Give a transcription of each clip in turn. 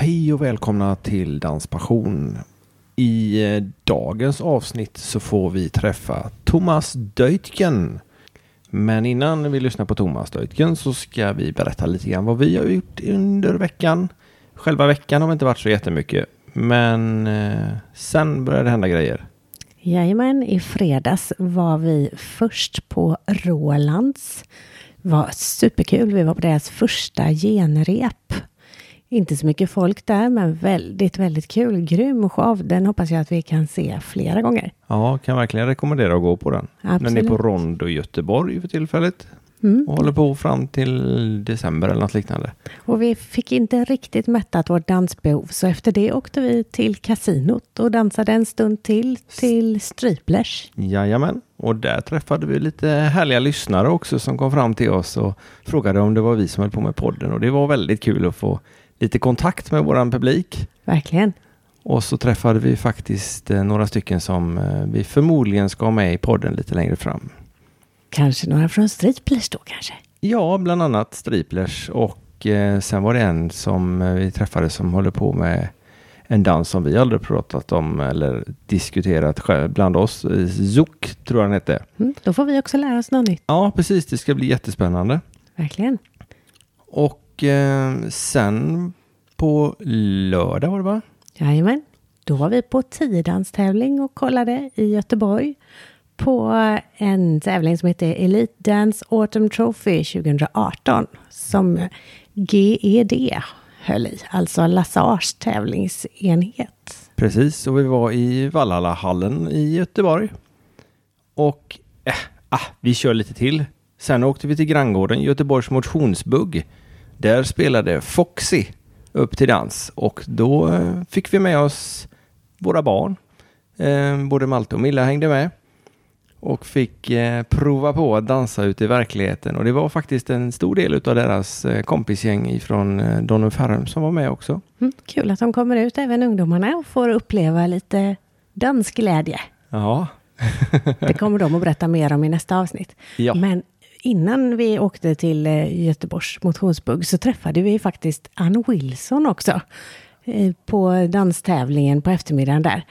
Hej och välkomna till Danspassion. I eh, dagens avsnitt så får vi träffa Thomas Deutgen. Men innan vi lyssnar på Thomas Deutgen så ska vi berätta lite grann vad vi har gjort under veckan. Själva veckan har inte varit så jättemycket, men eh, sen började det hända grejer. Jajamän, i fredags var vi först på Rolands. Det var superkul. Vi var på deras första genrep. Inte så mycket folk där, men väldigt, väldigt kul. Grym show. Den hoppas jag att vi kan se flera gånger. Ja, kan verkligen rekommendera att gå på den. Absolut. Den är på Rondo Göteborg för tillfället Mm. och håller på fram till december eller något liknande. Och vi fick inte riktigt mättat vårt dansbehov, så efter det åkte vi till kasinot och dansade en stund till, till Striplers. Jajamän, och där träffade vi lite härliga lyssnare också som kom fram till oss och frågade om det var vi som höll på med podden och det var väldigt kul att få lite kontakt med våran publik. Verkligen. Och så träffade vi faktiskt eh, några stycken som eh, vi förmodligen ska ha med i podden lite längre fram. Kanske några från Striplers då kanske? Ja, bland annat Striplers och eh, sen var det en som vi träffade som håller på med en dans som vi aldrig pratat om eller diskuterat själv bland oss. Zouk tror jag den hette. Mm. Då får vi också lära oss något nytt. Ja, precis. Det ska bli jättespännande. Verkligen. Och eh, sen på lördag var det va? Jajamän. Då var vi på tiodanstävling och kollade i Göteborg på en tävling som heter Elite Dance Autumn Trophy 2018 som GED höll i, alltså Lassars tävlingsenhet. Precis, och vi var i Vallhallahallen i Göteborg. Och eh, ah, vi kör lite till. Sen åkte vi till granngården Göteborgs motionsbugg. Där spelade Foxy upp till dans och då eh, fick vi med oss våra barn. Eh, både Malte och Milla hängde med och fick eh, prova på att dansa ute i verkligheten. Och det var faktiskt en stor del av deras kompisgäng ifrån eh, Donnerferrum som var med också. Mm, kul att de kommer ut, även ungdomarna, och får uppleva lite dansglädje. Ja, Det kommer de att berätta mer om i nästa avsnitt. ja. Men innan vi åkte till eh, Göteborgs motionsbugg så träffade vi faktiskt Ann Wilson också eh, på danstävlingen på eftermiddagen där.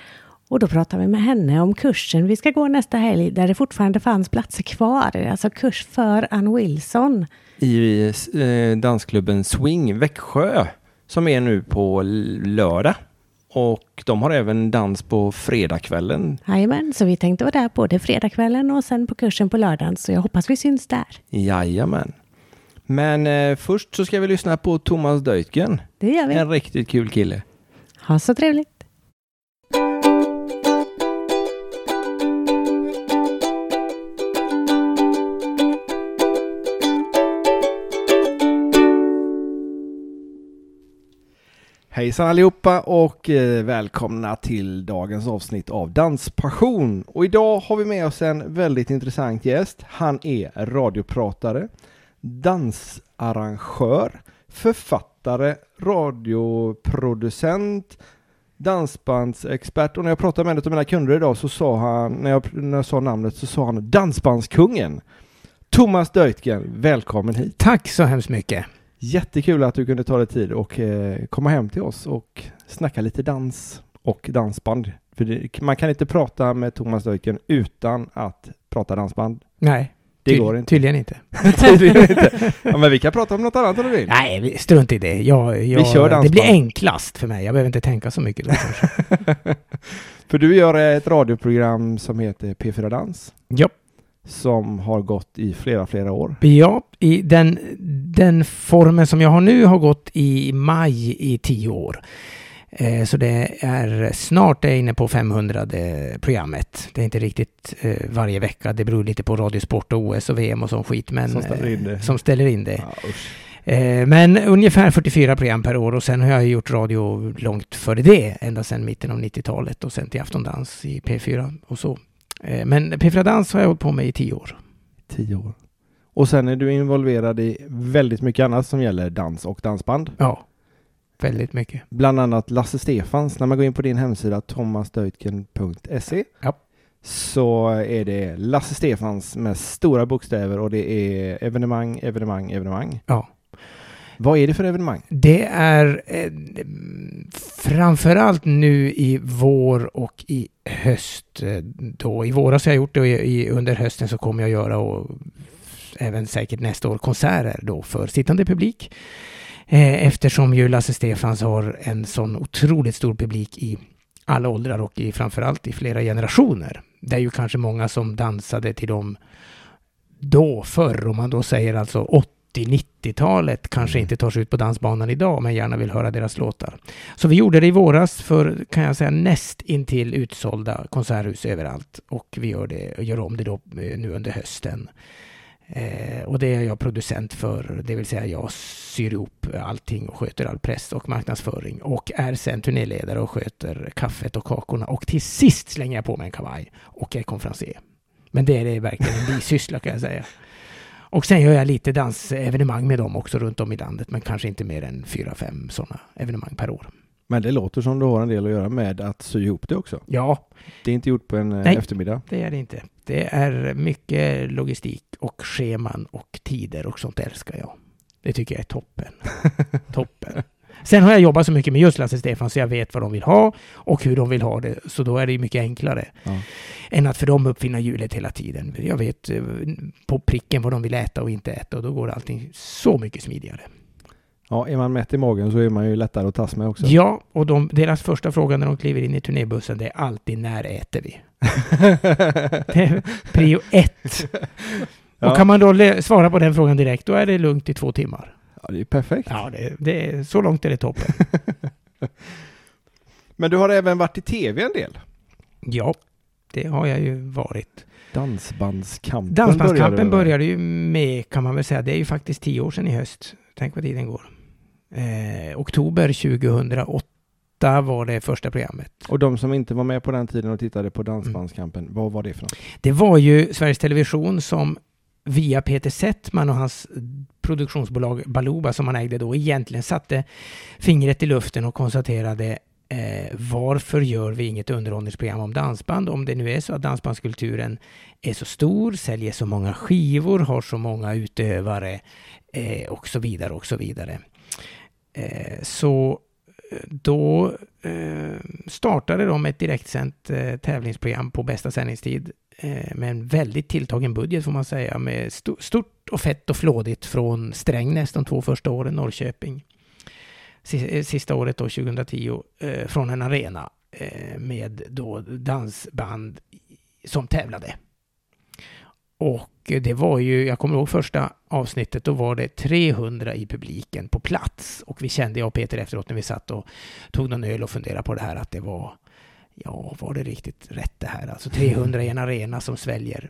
Och då pratade vi med henne om kursen vi ska gå nästa helg där det fortfarande fanns platser kvar. Alltså kurs för Ann Wilson. i eh, dansklubben Swing Växjö som är nu på lördag. Och de har även dans på fredagskvällen. Jajamän, så vi tänkte vara där både fredagskvällen och sen på kursen på lördagen. Så jag hoppas vi syns där. Jajamän. Men eh, först så ska vi lyssna på Thomas Deutgen. Det gör vi. En riktigt kul kille. Ha så trevligt. Hejsan allihopa och eh, välkomna till dagens avsnitt av Danspassion. Och idag har vi med oss en väldigt intressant gäst. Han är radiopratare, dansarrangör, författare, radioproducent, dansbandsexpert och när jag pratade med en av mina kunder idag så sa han, när jag, när jag sa namnet så sa han Dansbandskungen. Thomas Deutgen, välkommen hit. Tack så hemskt mycket. Jättekul att du kunde ta dig tid och eh, komma hem till oss och snacka lite dans och dansband. För det, man kan inte prata med Thomas Deutgen utan att prata dansband. Nej, Det går inte. Tydligen inte. Tydligen inte. Ja, men vi kan prata om något annat om du vill. Nej, vi- strunt i det. Jag, jag, kör det dansband. blir enklast för mig. Jag behöver inte tänka så mycket. Då, kanske. För du gör ett radioprogram som heter P4 Dans. ja, Som har gått i flera, flera år. ja i den, den formen som jag har nu har gått i maj i tio år. Eh, Så det är snart är inne på 500 programmet. Det är inte riktigt eh, varje vecka. Det beror lite på Radiosport och OS och VM och sån skit. Men, Som ställer in det. eh, Som ställer in det. Ja, Men ungefär 44 program per år och sen har jag gjort radio långt före det, ända sedan mitten av 90-talet och sen till Aftondans i P4 och så. Eh, Men P4 Dans har jag hållit på med i tio år. Tio år. Och sen är du involverad i väldigt mycket annat som gäller dans och dansband. Ja, väldigt mycket. Bland annat Lasse Stefans. När man går in på din hemsida thomasdeutgen.se Ja. så är det Lasse Stefans med stora bokstäver och det är evenemang, evenemang, evenemang. Ja. Vad är det för evenemang? Det är eh, framförallt nu i vår och i höst. Eh, då, I våras har jag gjort det och i, i, under hösten så kommer jag göra och även säkert nästa år konserter då för sittande publik. Eh, eftersom ju Lasse Stefans har en sån otroligt stor publik i alla åldrar och i, framförallt i flera generationer. Det är ju kanske många som dansade till dem då förr, om man då säger alltså 80-90-talet, kanske inte tar sig ut på dansbanan idag, men gärna vill höra deras låtar. Så vi gjorde det i våras för, kan jag säga, näst intill utsålda konserthus överallt. Och vi gör, det, gör om det då eh, nu under hösten. Eh, och det är jag producent för, det vill säga jag syr ihop allting och sköter all press och marknadsföring och är sen turnéledare och sköter kaffet och kakorna och till sist slänger jag på mig en kavaj och är konferencier. Men det är det verkligen en bisyssla kan jag säga. Och sen gör jag lite dansevenemang med dem också runt om i landet, men kanske inte mer än fyra, fem sådana evenemang per år. Men det låter som du har en del att göra med att sy ihop det också. Ja, Det är inte gjort på en eh, Nej. eftermiddag. det är det inte. Det är mycket logistik och scheman och tider och sånt älskar jag. Det tycker jag är toppen. toppen. Sen har jag jobbat så mycket med just Lasse Stefan så jag vet vad de vill ha och hur de vill ha det. Så då är det mycket enklare Ja. än att för dem uppfinna hjulet hela tiden. Jag vet eh, på pricken vad de vill äta och inte äta och då går allting så mycket smidigare. ja, är man mätt i magen så är man ju lättare att tas med också. Ja, och de, deras första fråga när de kliver in i turnébussen det är alltid när äter vi? Det är prio ett. Ja. Och kan man då svara på den frågan direkt, då är det lugnt i två timmar. Ja, det är perfekt. Ja, det, det är, så långt är det toppen. Men du har även varit i tv en del. Ja, det har jag ju varit. Dansbandskampen Dansbandskampen började började ju med, kan man väl säga, det är ju faktiskt tio år sedan i höst. Tänk vad tiden går. Eh, oktober 2008 var det första programmet. Och de som inte var med på den tiden och tittade på Dansbandskampen, vad var det för något? Det var ju Sveriges Television som via Peter Settman och hans produktionsbolag Baluba som han ägde då egentligen satte fingret i luften och konstaterade eh, varför gör vi inget underhållningsprogram om dansband om det nu är så att dansbandskulturen är så stor, säljer så många skivor, har så många utövare eh, och så vidare och så vidare. Eh, så eh, då eh, startade de ett direktsänt eh, tävlingsprogram på bästa sändningstid Eh, med en väldigt tilltagen budget får man säga, med stort och fett och flådigt från Strängnäs de två första åren, Norrköping. Eh, sista året då, 2010, eh, från en arena med då dansband som tävlade. Och det var ju, jag kommer ihåg första avsnittet, då var det 300 i publiken på plats. Och vi kände, jag och Peter efteråt när vi satt och tog någon öl och funderade på det här, att det var, ja, var det riktigt rätt det här? Alltså 300 i en arena som sväljer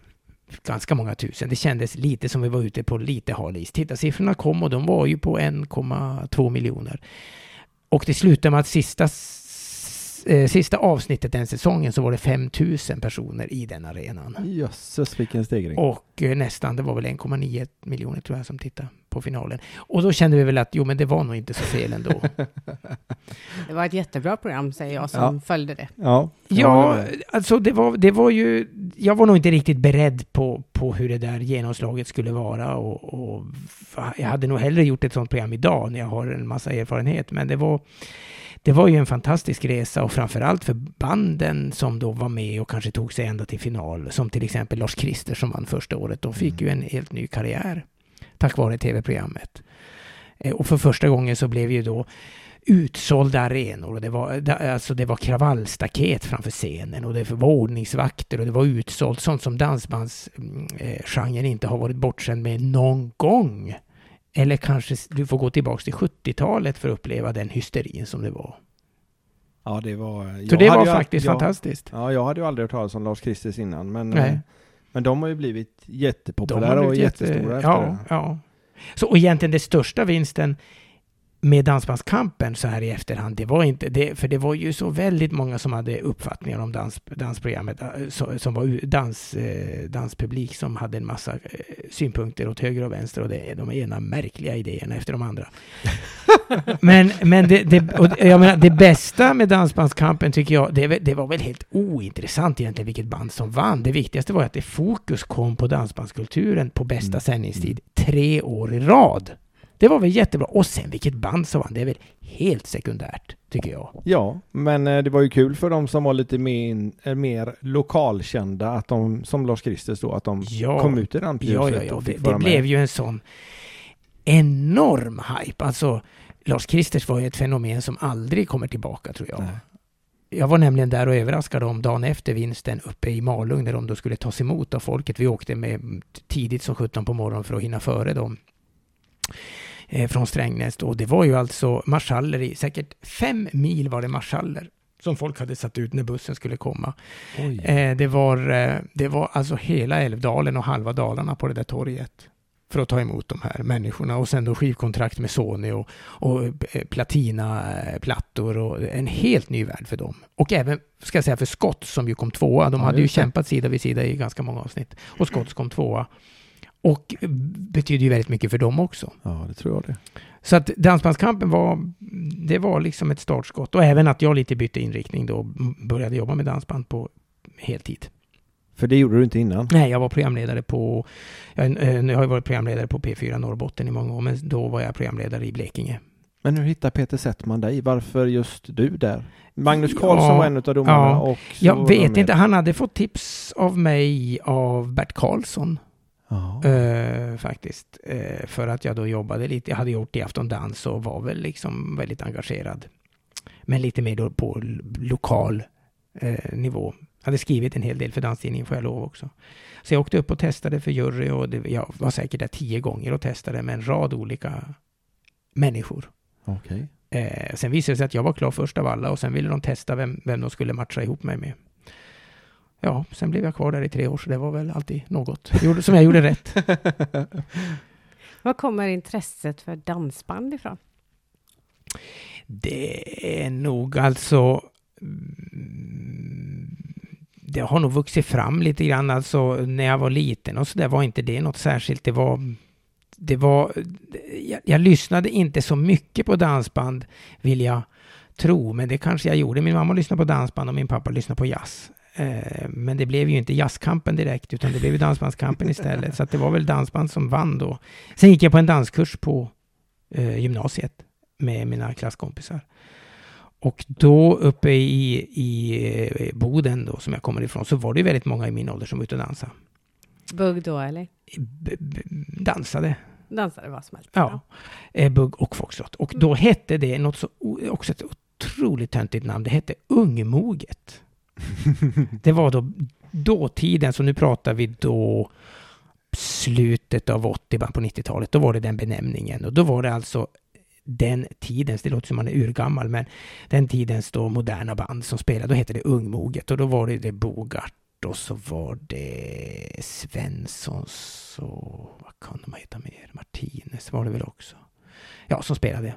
ganska många tusen. Det kändes lite som vi var ute på lite hal is. Tittarsiffrorna kom och de var ju på 1,2 miljoner. Och det slutade med att sista, eh, sista avsnittet den säsongen så var det 5000 personer i den arenan. Jösses vilken stegring. Och eh, nästan, det var väl 1,9 miljoner tror jag som tittade på finalen. Och då kände vi väl att jo men det var nog inte så fel ändå. Det var ett jättebra program, säger jag, som Ja. följde det. Ja, Ja, alltså det var, det var ju... Jag var nog inte riktigt beredd på, på hur det där genomslaget skulle vara och, och jag hade nog hellre gjort ett sånt program idag när jag har en massa erfarenhet. Men det var, det var ju en fantastisk resa och framförallt för banden som då var med och kanske tog sig ända till final. Som till exempel Lars Christer som vann första året. De fick ju en helt ny karriär tack vare tv-programmet. Eh, Och för första gången så blev ju då utsålda arenor. Och det, var, da- alltså det var kravallstaket framför scenen och det var ordningsvakter och det var utsålt. Sånt som dansbandsgenren inte har varit bortskämd med någon gång. Eller kanske du får gå tillbaka till 70-talet för att uppleva den hysterin som det var. ja det var... Så det var ju- faktiskt jag, fantastiskt. Ja, jag hade ju aldrig hört talas om Lars Kristers innan, men, Nej. Men de har ju blivit jättepopulära har och blivit jätte- jättestora efter ja, det. ja. Så och egentligen det största vinsten med Dansbandskampen så här i efterhand, det var inte det, för det var ju så väldigt många som hade uppfattningar om dans, dansprogrammet, eh, som var dans, eh, danspublik som hade en massa eh, synpunkter åt höger och vänster och det är de ena märkliga idéerna efter de andra. men men det, det, och jag menar, det bästa med Dansbandskampen tycker jag, det, det var väl helt ointressant egentligen vilket band som vann. Det viktigaste var att det fokus kom på dansbandskulturen på bästa Mm. sändningstid tre år i rad. Det var väl jättebra. Och sen vilket band som vann, det är väl helt sekundärt, tycker jag. Ja, men eh, det var ju kul för de som var lite mer, eh, mer lokalkända, att de, som Lars Kristers då, att de Ja. kom ut i rampljuset Ja, ja, ja. och Det, det blev ju en sån enorm hype. Alltså, Lars Kristers var ju ett fenomen som aldrig kommer tillbaka, tror jag. Nej. Jag var nämligen där och överraskade dem dagen efter vinsten uppe i Malung när de då skulle tas emot av folket. Vi åkte med tidigt som 17 på morgonen för att hinna före dem. Eh, från Strängnäs då. Det var ju alltså marschaller i säkert fem mil var det marschaller som folk hade satt ut när bussen skulle komma. Eh, det, var, eh, det var alltså hela Älvdalen och halva Dalarna på det där torget för att ta emot de här människorna och sen då skivkontrakt med Sony och, och eh, platinaplattor och en helt ny värld för dem. Och även, ska jag säga, för Scott som ju kom tvåa. De Ja, hade ju kämpat sida vid sida i ganska många avsnitt. Och Scott kom tvåa. Och betyder ju väldigt mycket för dem också. Ja, det tror jag det. Så att Dansbandskampen var, det var liksom ett startskott. Och även att jag lite bytte inriktning då, började jobba med dansband på heltid. För det gjorde du inte innan. Nej, jag var programledare på... Jag, eh, jag har ju varit programledare på P4 Norrbotten i många år, men då var jag programledare i Blekinge. Men hur hittar Peter Settman dig? Varför just du där? Magnus Ja, Karlsson var en av domarna ja. och Jag vet inte, han hade fått tips av mig av Bert Karlsson Eh, faktiskt. Eh, för att jag då jobbade lite, jag hade gjort det i Afton Dans och var väl liksom väldigt engagerad. Men lite mer då på lokal eh, nivå. Hade skrivit en hel del för Danstidningen får jag lov också. Så jag åkte upp och testade för jury och det, jag var säkert där tio gånger och testade med en rad olika människor. Eh, sen visade det sig att jag var klar först av alla och sen ville de testa vem, vem de skulle matcha ihop mig med. Ja, sen blev jag kvar där i tre år så det var väl alltid något som jag gjorde rätt. Var kommer intresset för dansband ifrån? Det är nog alltså... mm, Det har nog vuxit fram lite grann alltså när jag var liten och så där var inte det något särskilt. Det var... Det var... Jag, jag lyssnade inte så mycket på dansband vill jag tro, men det kanske jag gjorde. Min mamma lyssnade på dansband och min pappa lyssnade på jazz. Eh, Men det blev ju inte jazzkampen direkt, utan det blev ju dansbandskampen istället. Så det var väl dansband som vann då. Sen gick jag på en danskurs på eh, gymnasiet med mina klasskompisar. Och då uppe i, i eh, Boden då, som jag kommer ifrån, så var det ju väldigt många i min ålder som var ute och dansade. Bugg då, eller? B- dansade, Dansade vad som helst? ja. Eh, Bugg och foxtrot. Och då hette det något så, också ett otroligt töntigt namn. Det hette Ungmoget. Det var då dåtiden, så nu pratar vi då slutet av 80, början på 90-talet. Då var det den benämningen. Och då var det alltså den tidens, det låter som man är urgammal, men den tidens då moderna band som spelade, då hette det Ungmoget. Och då var det, det Bogart och så var det Svenssons och vad kan de heta mer? Martinez var det väl också. Ja, som spelade.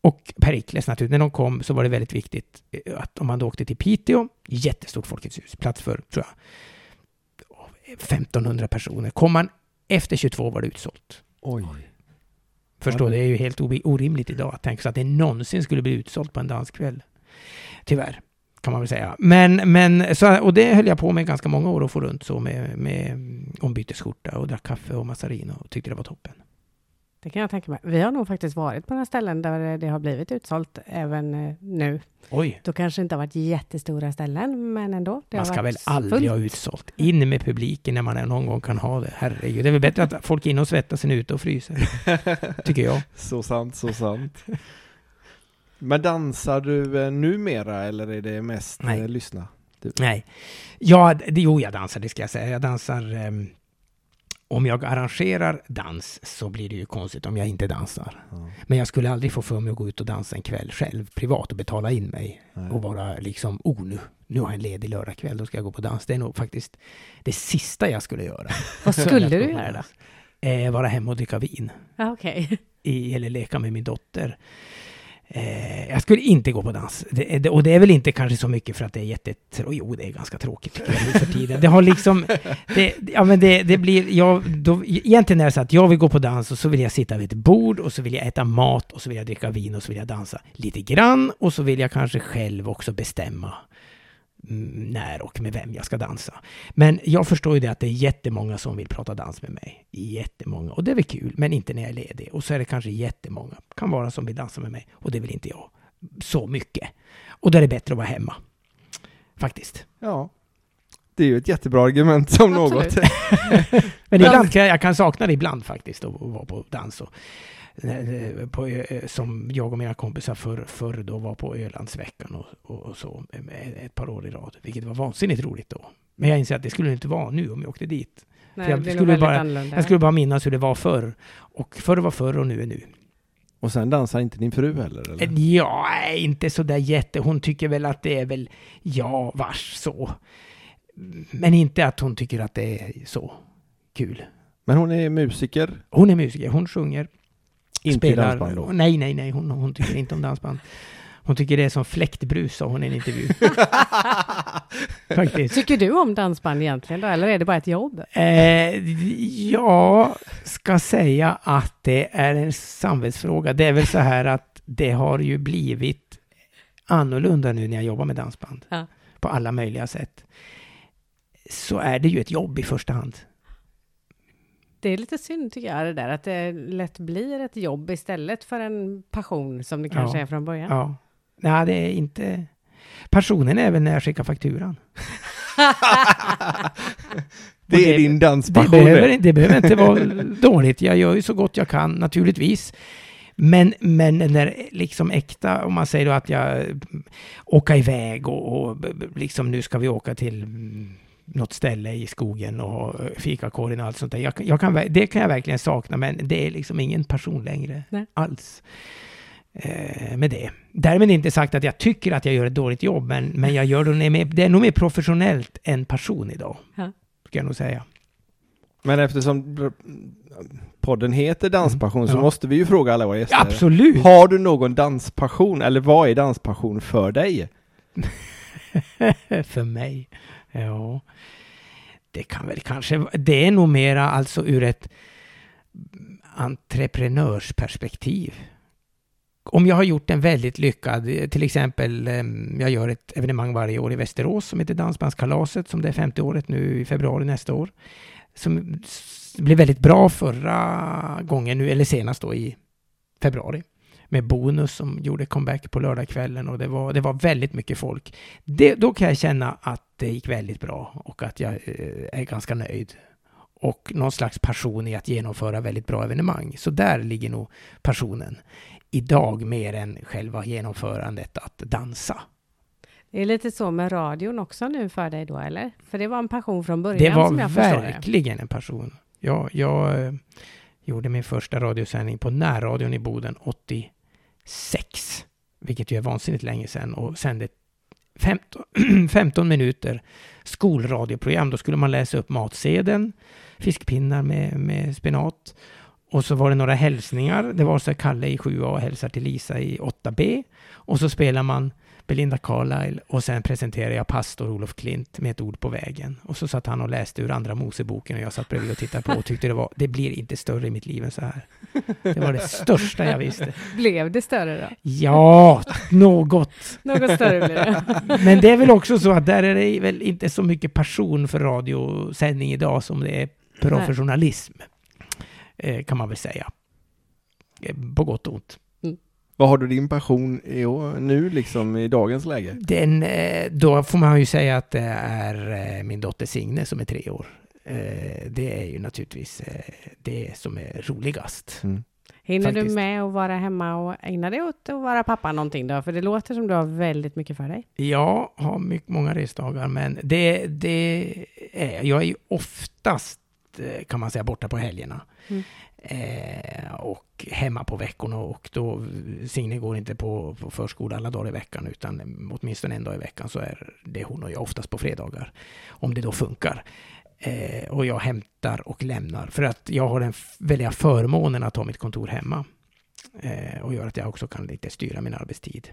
Och Perikles naturligtvis. När de kom så var det väldigt viktigt eh, att om man då åkte till Piteå, jättestort Folkets hus, plats för, tror jag, 1500 personer. Kom man efter 22 var det utsålt. Oj. Förstår, Ja, det är ju helt orimligt idag att tänka sig att det någonsin skulle bli utsålt på en danskväll. Tyvärr, kan man väl säga. Men, men så, och det höll jag på med ganska många år att få runt så med, med ombytesskjorta och drack kaffe och massarino och tyckte det var toppen. Det kan jag tänka mig. Vi har nog faktiskt varit på några ställen där det har blivit utsålt även eh, nu. Oj, Då kanske inte har varit jättestora ställen, men ändå. Det man har ska varit väl aldrig fullt. ha utsålt. In med publiken när man någon gång kan ha det. Herregud, det är väl bättre att folk är inne och svettas än ute och fryser. Tycker jag. Så sant, så sant. Men dansar du eh, numera eller är det mest Nej. eh, lyssna? Nej. Ja, det, jo, jag dansar, det ska jag säga. Jag dansar... ehm, om jag arrangerar dans så blir det ju konstigt om jag inte dansar. Ja. Men jag skulle aldrig få för mig att gå ut och dansa en kväll själv, privat, och betala in mig. Nej. Och vara liksom, oh nu, nu har jag en ledig lördagkväll, då ska jag gå på dans. Det är nog faktiskt det sista jag skulle göra. Vad skulle du göra då? Eh, vara hemma och dricka vin. Okej. i, eller leka med min dotter. Eh, jag skulle inte gå på dans. Det, det, och det är väl inte kanske så mycket för att det är jättetråkigt. Jo, det är ganska tråkigt tycker jag nu för tiden. Det har liksom... Det, ja, men det, det blir... Jag, då, egentligen är det så att jag vill gå på dans och så vill jag sitta vid ett bord och så vill jag äta mat och så vill jag dricka vin och så vill jag dansa lite grann och så vill jag kanske själv också bestämma när och med vem jag ska dansa. Men jag förstår ju det att det är jättemånga som vill prata dans med mig. Jättemånga. Och det är väl kul, men inte när jag är ledig. Och så är det kanske jättemånga, kan vara som vill dansa med mig. Och det vill inte jag. Så mycket. Och då är det bättre att vara hemma. Faktiskt. Ja. Det är ju ett jättebra argument som Absolut. något. Men ibland kan jag, jag kan sakna det ibland faktiskt, att vara på dans. Och, på, eh, som jag och mina kompisar förr, förr då var på Ölandsveckan och, och, och så eh, ett par år i rad. Vilket var vansinnigt roligt då. Men jag inser att det skulle inte vara nu om jag åkte dit. Nej, jag skulle bara- annorlunda. Jag skulle bara minnas hur det var förr. Och förr var förr och nu är nu. Och sen dansar inte din fru heller? Eller? Eh, Ja, inte så där jätte. Hon tycker väl att det är väl, ja, vars så. Men inte att hon tycker att det är så kul. Men hon är musiker, Hon är musiker, hon sjunger. Inte i dansband då? Nej, nej, nej, hon, hon tycker inte om dansband. Hon tycker det är som fläktbrus, sa hon i en intervju. Faktiskt. Tycker du om dansband egentligen då, eller är det bara ett jobb? Eh, jag ska säga att det är en samvetsfråga. Det är väl så här att det har ju blivit annorlunda nu när jag jobbar med dansband. Ja. På alla möjliga sätt. Så är det ju ett jobb i första hand. Det är lite synd tycker jag, det där att det lätt blir ett jobb istället för en passion som det kanske Ja. är från början. Ja. Nej, det är inte... Passionen är väl när jag skickar fakturan. Det Och är det- din Det danspassion. behöver, det behöver inte vara dåligt. Jag gör ju så gott jag kan, naturligtvis. Men, men när liksom äkta, om man säger då att jag åka iväg och, och liksom nu ska vi åka till något ställe i skogen och fikakorgen och allt sånt där. Jag, kan- jag kan, det kan jag verkligen sakna, men det är liksom ingen passion längre Nej. alls. Eh, med det. Därmed inte sagt att jag tycker att jag gör ett dåligt jobb, men, men jag gör det, mer, det är nog mer professionellt än passion idag. Ja. Ska jag nog säga. Men eftersom podden heter Danspassion så Mm. Ja. måste vi ju fråga alla våra gäster. Absolut! Har du någon danspassion eller vad är danspassion för dig? för mig. Ja, det kan väl kanske... Det är nog mera alltså ur ett entreprenörsperspektiv. Om jag har gjort en väldigt lyckad, till exempel, ehm, jag gör ett evenemang varje år i Västerås som heter Dansbandskalaset, som det är 50 året nu i februari nästa år. Som blev väldigt bra förra gången nu, eller senast då i februari. Med Bonus som gjorde comeback på lördagskvällen och det var, det var väldigt mycket folk. Det, då kan jag känna att det gick väldigt bra och att jag eh, är ganska nöjd. Och någon slags passion i att genomföra väldigt bra evenemang. Så där ligger nog passionen idag mer än själva genomförandet att dansa. Det är lite så med radion också nu för dig då, eller? För det var en passion från början Det var som jag förstår det. verkligen en passion. Jag, jag eh, gjorde min första radiosändning på närradion i Boden sex, Vilket ju är vansinnigt länge sedan och sände 15, 15 minuter skolradioprogram. Då skulle man läsa upp matsedeln, fiskpinnar med, med spenat. Och så var det några hälsningar. Det var så här Kalle i 7A hälsar till Lisa i 8B. Och så spelar man Belinda Carlisle och sen presenterade jag pastor Olof Klint med ett ord på vägen. Och så satt han och läste ur Andra Moseboken och jag satt bredvid och tittade på och tyckte det var, det blir inte större i mitt liv än så här. Det var det största jag visste. Blev det större då? Ja, något. Något större blir det. Men det är väl också så att där är det väl inte så mycket passion för radiosändning idag som det är professionalism. Eh, kan man väl säga. Eh, På gott och ont. Vad har du din passion i år, nu liksom i dagens läge? Den, eh, då får man ju säga att det är eh, min dotter Signe som är tre år. Eh, Det är ju naturligtvis det som är roligast. Mm. Hinner du Faktiskt. med att vara hemma och ägna dig åt att vara pappa någonting då? För det låter som du har väldigt mycket för dig. Jag har mycket, många resdagar, men det, det är, jag är ju oftast, kan man säga, borta på helgerna. Mm. Eh, och hemma på veckorna och då, Signe går inte på, på förskola alla dagar i veckan utan åtminstone en dag i veckan så är det hon och jag oftast på fredagar. Om det då funkar. Eh, och jag hämtar och lämnar för att jag har den väldiga förmånen att ha mitt kontor hemma. Eh, och gör att jag också kan lite styra min arbetstid.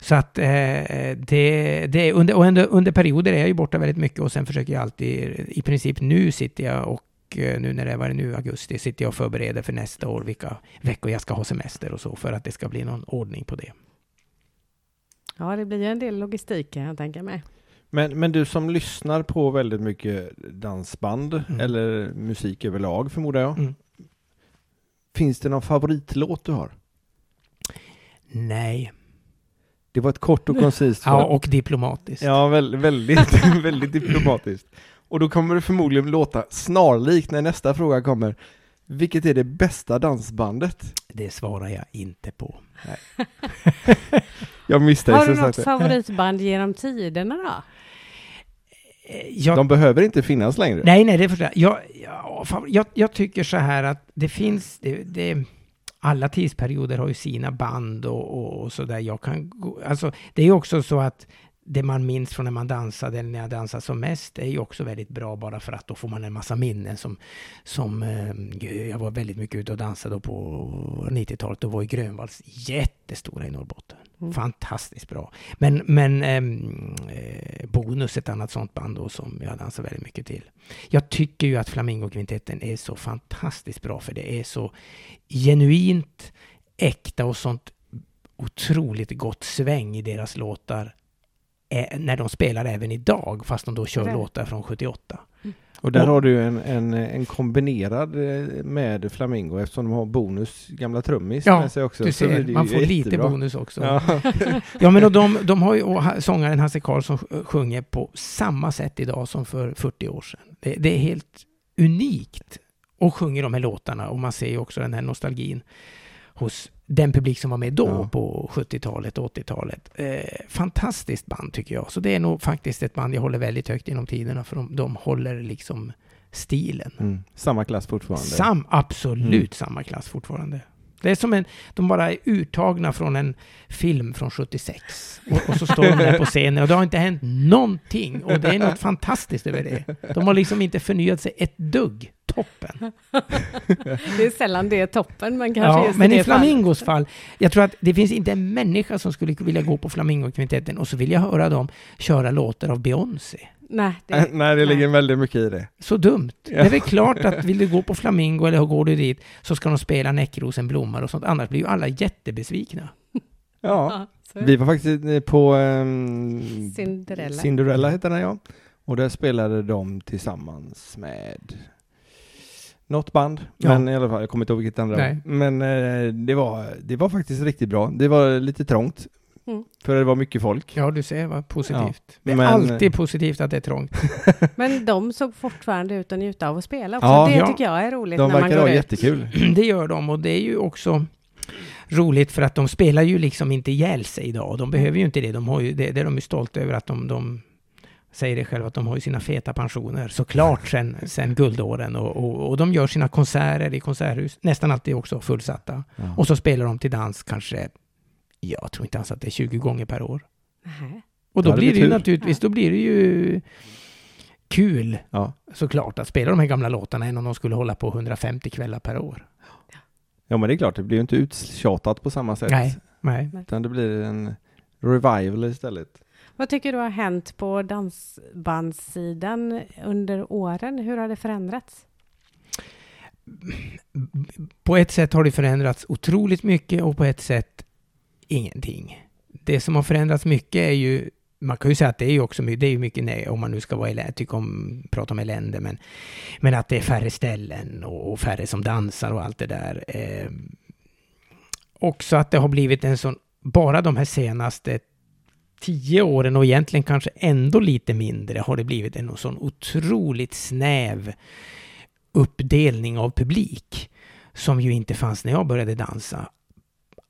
Så att eh, det, det under, och under, under perioder är jag ju borta väldigt mycket och sen försöker jag alltid, i princip nu sitter jag och eh, nu när det var nu augusti sitter jag och förbereder för nästa år vilka veckor jag ska ha semester och så för att det ska bli någon ordning på det. Ja, det blir ju en del logistik kan jag tänka mig. Men, men du som lyssnar på väldigt mycket dansband Mm. eller musik överlag förmodar jag. Mm. Finns det någon favoritlåt du har? Nej. Det var ett kort och koncist. Ja, och diplomatiskt. Ja, väl, väldigt, väldigt diplomatiskt. Och då kommer det förmodligen låta snarlikt när nästa fråga kommer. Vilket är det bästa dansbandet? Det svarar jag inte på. Jag misstänker Har du som något sagt. favoritband genom tiderna då? Eh, Jag, De behöver inte finnas längre. nej, nej, det förstår jag. Jag, jag, fan, jag. Jag tycker så här att det finns... Det, det, alla tidsperioder har ju sina band och, och, och så där. Jag kan gå, alltså, det är ju också så att det man minns från när man dansade, eller när jag dansade som mest, är ju också väldigt bra bara för att då får man en massa minnen som... som eh, jag var väldigt mycket ute och dansade på 90-talet. Då var ju Grönvalls jättestora i Norrbotten. Mm. Fantastiskt bra. Men, men ehm, eh, Bonus, ett annat sånt band då som jag dansar väldigt mycket till. Jag tycker ju att Flamingokvintetten är så fantastiskt bra för det är så genuint äkta och sånt otroligt gott sväng i deras låtar när de spelar även idag, fast de då kör Det. låtar från 78. Och där Och- har du en, en, en kombinerad eh, med Flamingo eftersom de har Bonus gamla trummis Ja, med sig också. Du så blir ser, man får lite jättebra. bonus också. Ja. Ja, men och de, de har ju, och sångaren Hasse Karlsson sj- sjunger på samma sätt idag som för 40 år sedan. Det, det är helt unikt. Och sjunger de här låtarna och man ser ju också den här nostalgin hos den publik som var med då Ja. på 70-talet och 80-talet. Eh, fantastiskt band tycker jag. Så det är nog faktiskt ett band jag håller väldigt högt inom tiderna för de, de håller liksom stilen. Mm. Samma klass fortfarande. Sam, absolut Mm. samma klass fortfarande. Det är som en, de bara är uttagna från en film från 76. Och, och så står de där på scenen och det har inte hänt någonting. Och det är något fantastiskt över det. De har liksom inte förnyat sig ett dugg. Toppen. Det är sällan det är toppen, men kanske Ja, just men i det. Flamingos fall, jag tror att det finns inte en människa som skulle vilja gå på Flamingokvintetten och så vill jag höra dem köra låtar av Beyoncé. Nej, Äh, det, Nej, det ligger väldigt mycket i det. Så dumt. Ja. Det är väl klart att vill du gå på Flamingo eller går du dit så ska de spela Näckrosen blommar och sånt. Annars blir ju alla jättebesvikna. Ja, ja, vi var faktiskt eh, på ehm, Cinderella. Cinderella heter den ja. Och där spelade de tillsammans med något band. Ja. Men i alla fall, jag kommer inte ihåg vilket andra. Nej. Men eh, det, var, det var faktiskt riktigt bra. Det var lite trångt. Mm. För det var mycket folk. Ja, du ser vad positivt. det är men- alltid positivt att det är trångt. Men de såg fortfarande ut att njuta av att spela också. Ja. det Ja. tycker jag är roligt De när man går ha ut. jättekul. det gör de och det är ju också roligt för att de spelar ju liksom inte ihjäl sig idag. De behöver ju inte det. De har ju, det, det är de ju stolta över att de, de säger det själva att de har ju sina feta pensioner såklart sen, sen guldåren och, och, och de gör sina konserter i konserthus, nästan alltid också fullsatta. Ja. Och så spelar de till dans kanske, jag tror inte ens att det är 20 gånger per år. Nej. Och Det då hade blir det ju tur. naturligtvis, då blir det ju kul Ja. såklart att spela de här gamla låtarna än om de skulle hålla på 150 kvällar per år. ja, men det är klart, det blir ju inte uttjatat på samma sätt. Nej, nej. Utan det blir en revival istället. Vad tycker du har hänt på dansbandssidan under åren? Hur har det förändrats? På ett sätt har det förändrats otroligt mycket och på ett sätt ingenting. Det som har förändrats mycket är ju man kan ju säga att det är ju också det är ju mycket nej, om man nu ska vara elä, tycka om, prata om elände, men, men att det är färre ställen och, och färre som dansar och allt det där. Eh, också att det har blivit en sån, bara de här senaste tio åren och egentligen kanske ändå lite mindre har det blivit en sån otroligt snäv uppdelning av publik som ju inte fanns när jag började dansa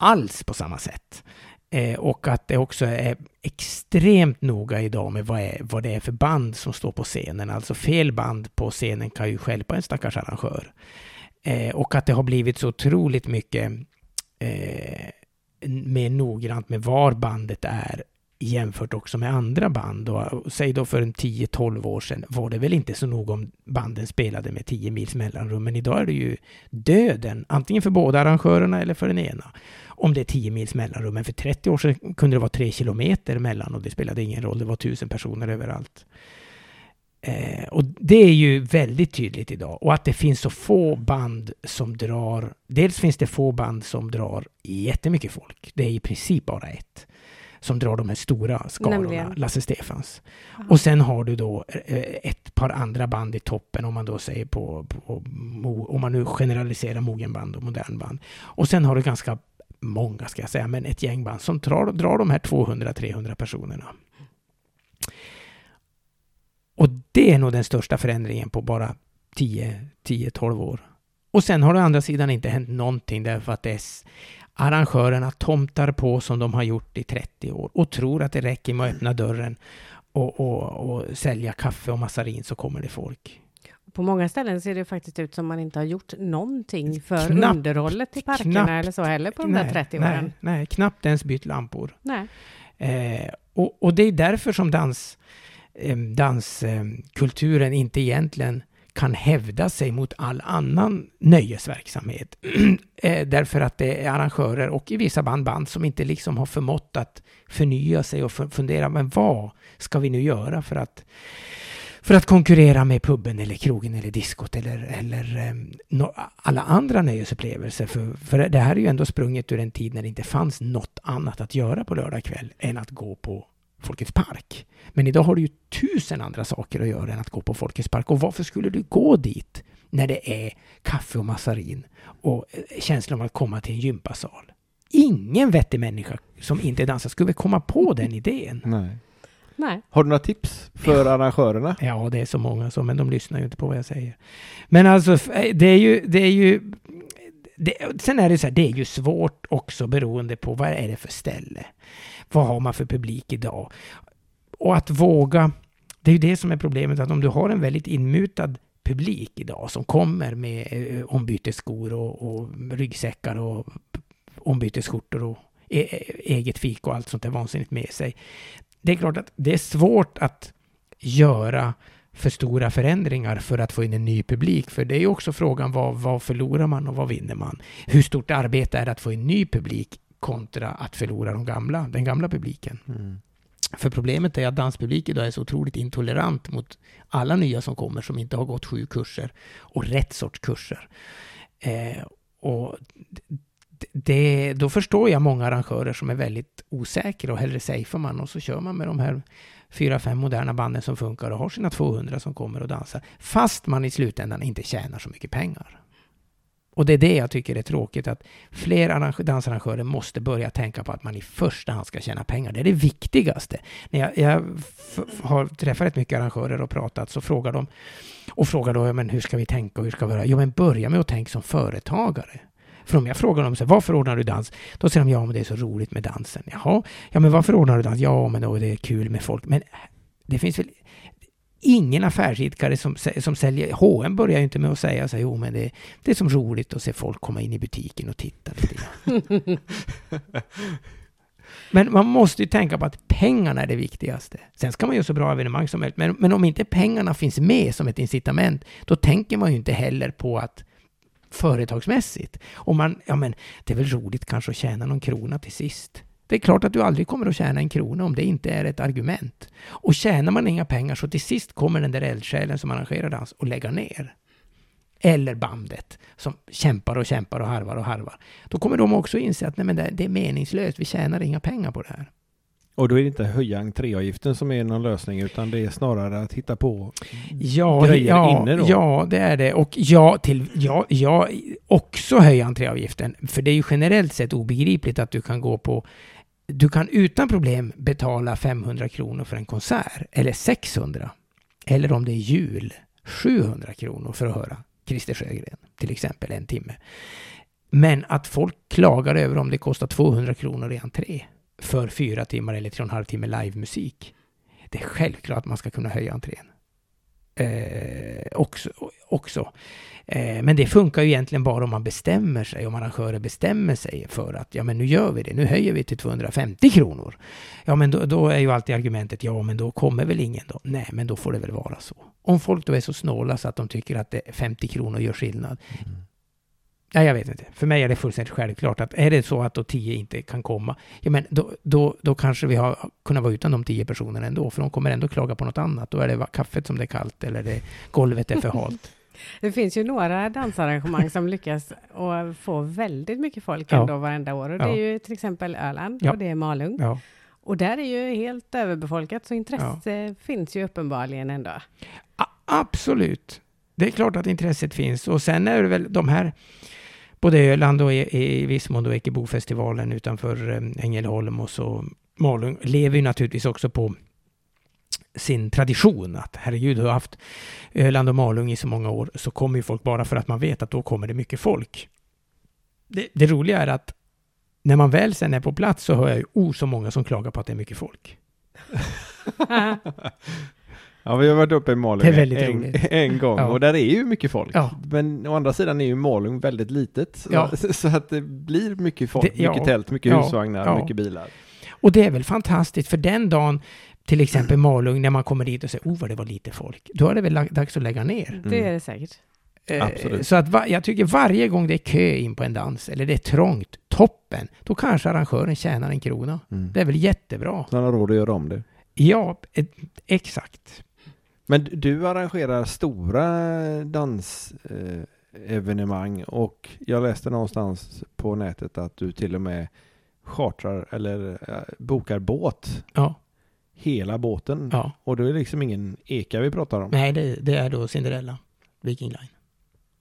alls på samma sätt. Eh, och att det också är extremt noga idag med vad, är, vad det är för band som står på scenen. Alltså fel band på scenen kan ju stjälpa en stackars arrangör. Eh, och att det har blivit så otroligt mycket eh, mer noggrant med var bandet är jämfört också med andra band. Och, och säg då för en 10-12 år sedan var det väl inte så nog om banden spelade med 10 mils mellanrum, men idag är det ju döden, antingen för båda arrangörerna eller för den ena. Om det är 10 mils mellanrum, men för 30 år sedan kunde det vara 3 kilometer mellan och det spelade ingen roll, det var tusen personer överallt. Eh, och det är ju väldigt tydligt idag. Och att det finns så få band som drar... Dels finns det få band som drar jättemycket folk. Det är i princip bara ett. som drar de här stora skarorna, Nämligen? Lasse Stefans. Och sen har du då eh, ett par andra band i toppen om man då säger på, på om man nu generaliserar mogenband och modernband. Och sen har du ganska många ska jag säga, men ett gäng band som drar, drar de här 200-300 personerna. Och det är nog den största förändringen på bara 10-12 år. Och sen har det å andra sidan inte hänt någonting därför att det är arrangörerna tomtar på som de har gjort i 30 år och tror att det räcker med att öppna dörren och, och, och sälja kaffe och massarin så kommer det folk. På många ställen ser det faktiskt ut som man inte har gjort någonting för Knappt- underhållet i parkerna knappt- eller så heller på de där 30 åren. nej, nej, knappt ens bytt lampor. Nej. Eh, och, och det är därför som dans, eh, danskulturen inte egentligen kan hävda sig mot all annan nöjesverksamhet. eh, därför att det är arrangörer och i vissa band band som inte liksom har förmått att förnya sig och fu- fundera, men vad ska vi nu göra för att för att konkurrera med puben eller krogen eller diskot eller, eller eh, alla andra nöjesupplevelser. För, för det här är ju ändå sprunget ur en tid när det inte fanns något annat att göra på lördag kväll än att gå på Folkets park. Men idag har du ju tusen andra saker att göra än att gå på Folkets park. Och varför skulle du gå dit när det är kaffe och massarin och eh, känslan av att komma till en gympasal? Ingen vettig människa som inte dansar skulle komma på den idén. Nej. Nej. Har du några tips för arrangörerna? Ja, det är så många så, men de lyssnar ju inte på vad jag säger. Men alltså, eh, det är ju... Det är ju det, sen är det så här, det är ju svårt också beroende på vad är det för ställe. Vad har man för publik idag? Och att våga... Det är ju det som är problemet, att om du har en väldigt inmutad publik idag som kommer med eh, ombytesskor och, och ryggsäckar och ombytesskjortor och e, e, eget fik och allt sånt där vansinnigt med sig. Det är klart att det är svårt att göra för stora förändringar för att få in en ny publik. För det är ju också frågan vad, vad förlorar man och vad vinner man? Hur stort arbete är det att få in ny publik kontra att förlora de gamla, den gamla publiken? Mm. För problemet är att danspublik idag är så otroligt intolerant mot alla nya som kommer som inte har gått sju kurser och rätt sorts kurser. Eh, och det, då förstår jag många arrangörer som är väldigt osäkra och hellre safear man och så kör man med de här fyra, fem moderna banden som funkar och har sina 200 som kommer och dansar. Fast man i slutändan inte tjänar så mycket pengar. Och det är det jag tycker är tråkigt, att fler dansarrangörer måste börja tänka på att man i första hand ska tjäna pengar. Det är det viktigaste. När jag, jag har träffat rätt mycket arrangörer och pratat så frågar de och frågar då, ja, men hur ska vi tänka och hur ska vi göra? Jo, men börja med att tänka som företagare. För om jag frågar dem så varför ordnar du dans? Då säger de, ja men det är så roligt med dansen. Jaha, ja men varför ordnar du dans? Ja men då är det kul med folk. Men det finns väl ingen affärsidkare som, som säljer... H&M börjar ju inte med att säga så här, jo men det, det är som roligt att se folk komma in i butiken och titta lite grann. Men man måste ju tänka på att pengarna är det viktigaste. Sen ska man göra så bra evenemang som möjligt. Men, men om inte pengarna finns med som ett incitament, då tänker man ju inte heller på att företagsmässigt. Om man, ja men det är väl roligt kanske att tjäna någon krona till sist. Det är klart att du aldrig kommer att tjäna en krona om det inte är ett argument. Och tjänar man inga pengar så till sist kommer den där eldsjälen som arrangerar dans och lägga ner. Eller bandet som kämpar och kämpar och harvar och harvar. Då kommer de också inse att nej, men det, det är meningslöst, vi tjänar inga pengar på det här. Och då är det inte höja entréavgiften som är någon lösning utan det är snarare att hitta på Ja, grejer ja, inne då. ja, det är det. Och ja, till, ja, ja, också höja entréavgiften. För det är ju generellt sett obegripligt att du kan gå på... Du kan utan problem betala 500 kronor för en konsert, eller 600. Eller om det är jul, 700 kronor för att höra Christer Sjögren, till exempel, en timme. Men att folk klagar över om det kostar 200 kronor i entré för fyra timmar eller tre och en halv timme livemusik. Det är självklart att man ska kunna höja entrén eh, också. också. Eh, men det funkar ju egentligen bara om man bestämmer sig, om arrangörer bestämmer sig för att ja men nu gör vi det, nu höjer vi till 250 kronor. Ja men då, då är ju alltid argumentet ja men då kommer väl ingen då? Nej men då får det väl vara så. Om folk då är så snåla så att de tycker att det 50 kronor gör skillnad. Mm. Nej, jag vet inte. För mig är det fullständigt självklart att är det så att då 10 inte kan komma, ja men då, då, då kanske vi har kunnat vara utan de 10 personerna ändå, för de kommer ändå klaga på något annat. Då är det kaffet som det är kallt eller det, golvet är för halt. Det finns ju några dansarrangemang som lyckas och få väldigt mycket folk Ja. ändå varenda år. Och det Ja. är ju till exempel Öland Ja. och det är Malung. Ja. Och där är ju helt överbefolkat, så intresse finns ju uppenbarligen ändå. A- absolut. Det är klart att intresset finns. Och sen är det väl de här, både Öland och i, i viss mån då Ekebofestivalen utanför eh, Ängelholm och så Malung, lever ju naturligtvis också på sin tradition. Att herregud, har haft Öland och Malung i så många år, så kommer ju folk bara för att man vet att då kommer det mycket folk. Det, det roliga är att när man väl sen är på plats så hör jag ju oh, så många som klagar på att det är mycket folk. Ja, vi har varit uppe i Malung Det är väldigt en, en gång Ja. och där är ju mycket folk. Ja. Men å andra sidan är ju Malung väldigt litet. Så, Ja. så att det blir mycket folk, Det- ja. mycket tält, mycket Ja. husvagnar, Ja. mycket bilar. Och det är väl fantastiskt, för den dagen, till exempel Malung, när man kommer dit och säger oh vad det var lite folk, då är det väl dags att lägga ner. Det är det säkert. Eh, Absolut. Så att va- jag tycker varje gång det är kö in på en dans, eller det är trångt, toppen, då kanske arrangören tjänar en krona. Mm. Det är väl jättevbra. Så han har råd att göra om det. Ja, ett, exakt. Men du arrangerar stora dansevenemang eh, och jag läste någonstans på nätet att du till och med chartrar eller eh, bokar båt, Ja, hela båten. ja. Och då är det liksom ingen eka vi pratar om. Nej, det, det är då Cinderella, Viking Line.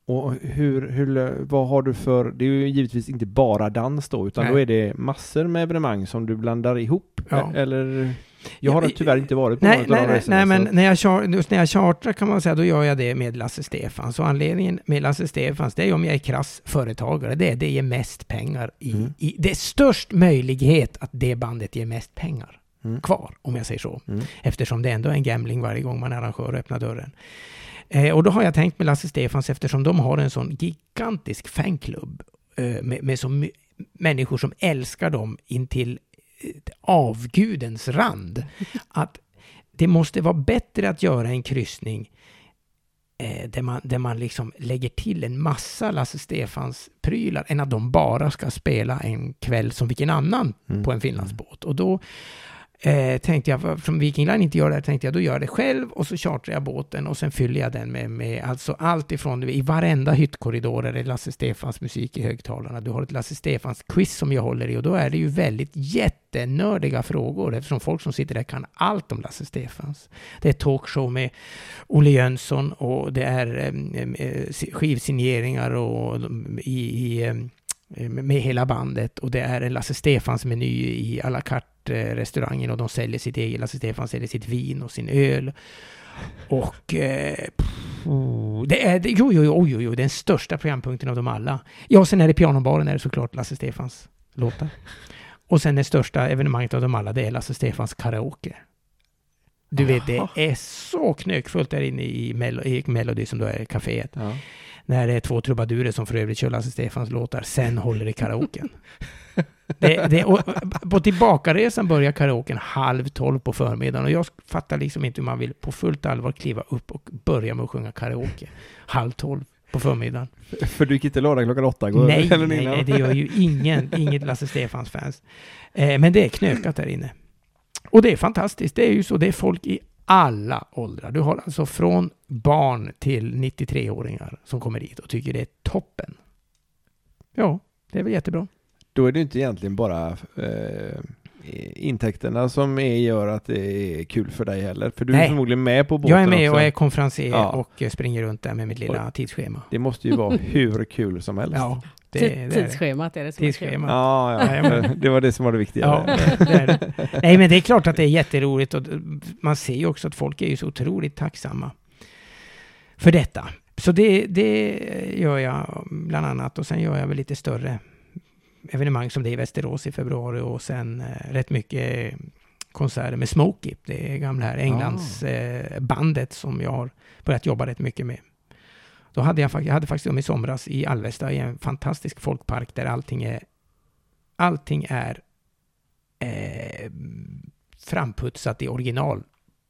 Och hur, hur, vad har du för, det är ju givetvis inte bara dans då, utan Nej. då är det massor med evenemang som du blandar ihop. Ja. Eller, jag har tyvärr inte varit på Nej, någon av nej, de nej, resorna, nej, men när jag, char- just när jag chartrar kan man säga, då gör jag det med Lasse Stefans. Och anledningen med Lasse Stefans, det är om jag är krass företagare. Det är det ger mest pengar i, Mm. i... Det är störst möjlighet att det bandet ger mest pengar Mm. kvar, om jag säger så. Mm. Eftersom det ändå är en gambling varje gång man arrangerar och öppnar dörren. Eh, och då har jag tänkt med Lasse Stefans, eftersom de har en sån gigantisk fanklubb eh, med, med så människor som älskar dem intill avgudens rand, att det måste vara bättre att göra en kryssning eh, där, man, där man liksom lägger till en massa Lasse Stefans prylar än att de bara ska spela en kväll som vilken annan Mm. på en Finlandsbåt. Och då eh, tänkte jag, eftersom Viking Line inte gör det här, tänkte jag då gör jag det själv och så chartrar jag båten och sen fyller jag den med, med alltså allt ifrån, i varenda hyttkorridor är det Lasse Stefans musik i högtalarna. Du har ett Lasse Stefans quiz som jag håller i och då är det ju väldigt jättenördiga frågor eftersom folk som sitter där kan allt om Lasse Stefans. Det är talkshow med Olle Jönsson och det är eh, skivsigneringar och mm, i, i eh, med hela bandet och det är en Lasse Stefans meny i à la carte restaurangen och de säljer sitt eget, Lasse Stefans säljer sitt vin och sin öl. Och eh, pff, det är, det, jo, jo, jo, jo, jo, den största programpunkten av dem alla. Ja, sen är det pianobaren är det såklart Lasse Stefans låtar. Och sen det största evenemanget av dem alla, det är Lasse Stefans karaoke. Du vet, det är så knökfullt där inne i, Mel- i Melody som då är kaféet. Ja. När det är två trubadurer som för övrigt kör Lasse Stefans låtar, sen håller det karaoken. det, det, på tillbakaresan börjar karaoken halv tolv på förmiddagen och jag fattar liksom inte hur man vill på fullt allvar kliva upp och börja med att sjunga karaoke. Halv tolv på förmiddagen. För du gick inte lördag klockan åtta? går- Nej, eller nej, nej, det gör ju ingen, inget Lasse Stefans fans. Eh, men det är knökat där inne. Och det är fantastiskt. Det är ju så, det är folk i alla åldrar. Du har alltså från barn till 93-åringar som kommer dit och tycker det är toppen. Ja, det är väl jättebra. Då är det inte egentligen bara eh, intäkterna som är, gör att det är kul för dig heller. För du är Nej. förmodligen med på båten Jag är med också. och är konferencier Ja. och springer runt där med mitt lilla tidsschema. Det måste ju vara hur kul som helst. Ja, det, Tid- det är det. Tidsschemat är det som är kul. Tidsschema. Ja, ja. Jajamän. det var det som var det viktiga. Ja, det, det är. Nej, men det är klart att det är jätteroligt och man ser ju också att folk är ju så otroligt tacksamma för detta. Så det, det gör jag bland annat och sen gör jag väl lite större evenemang som det är i Västerås i februari och sen eh, rätt mycket konserter med Smokey. Det är gamla här Englands eh, bandet som jag har börjat jobba rätt mycket med. Då hade jag, jag hade faktiskt dem i somras i Alvesta i en fantastisk folkpark där allting är allting är eh, framputsat i original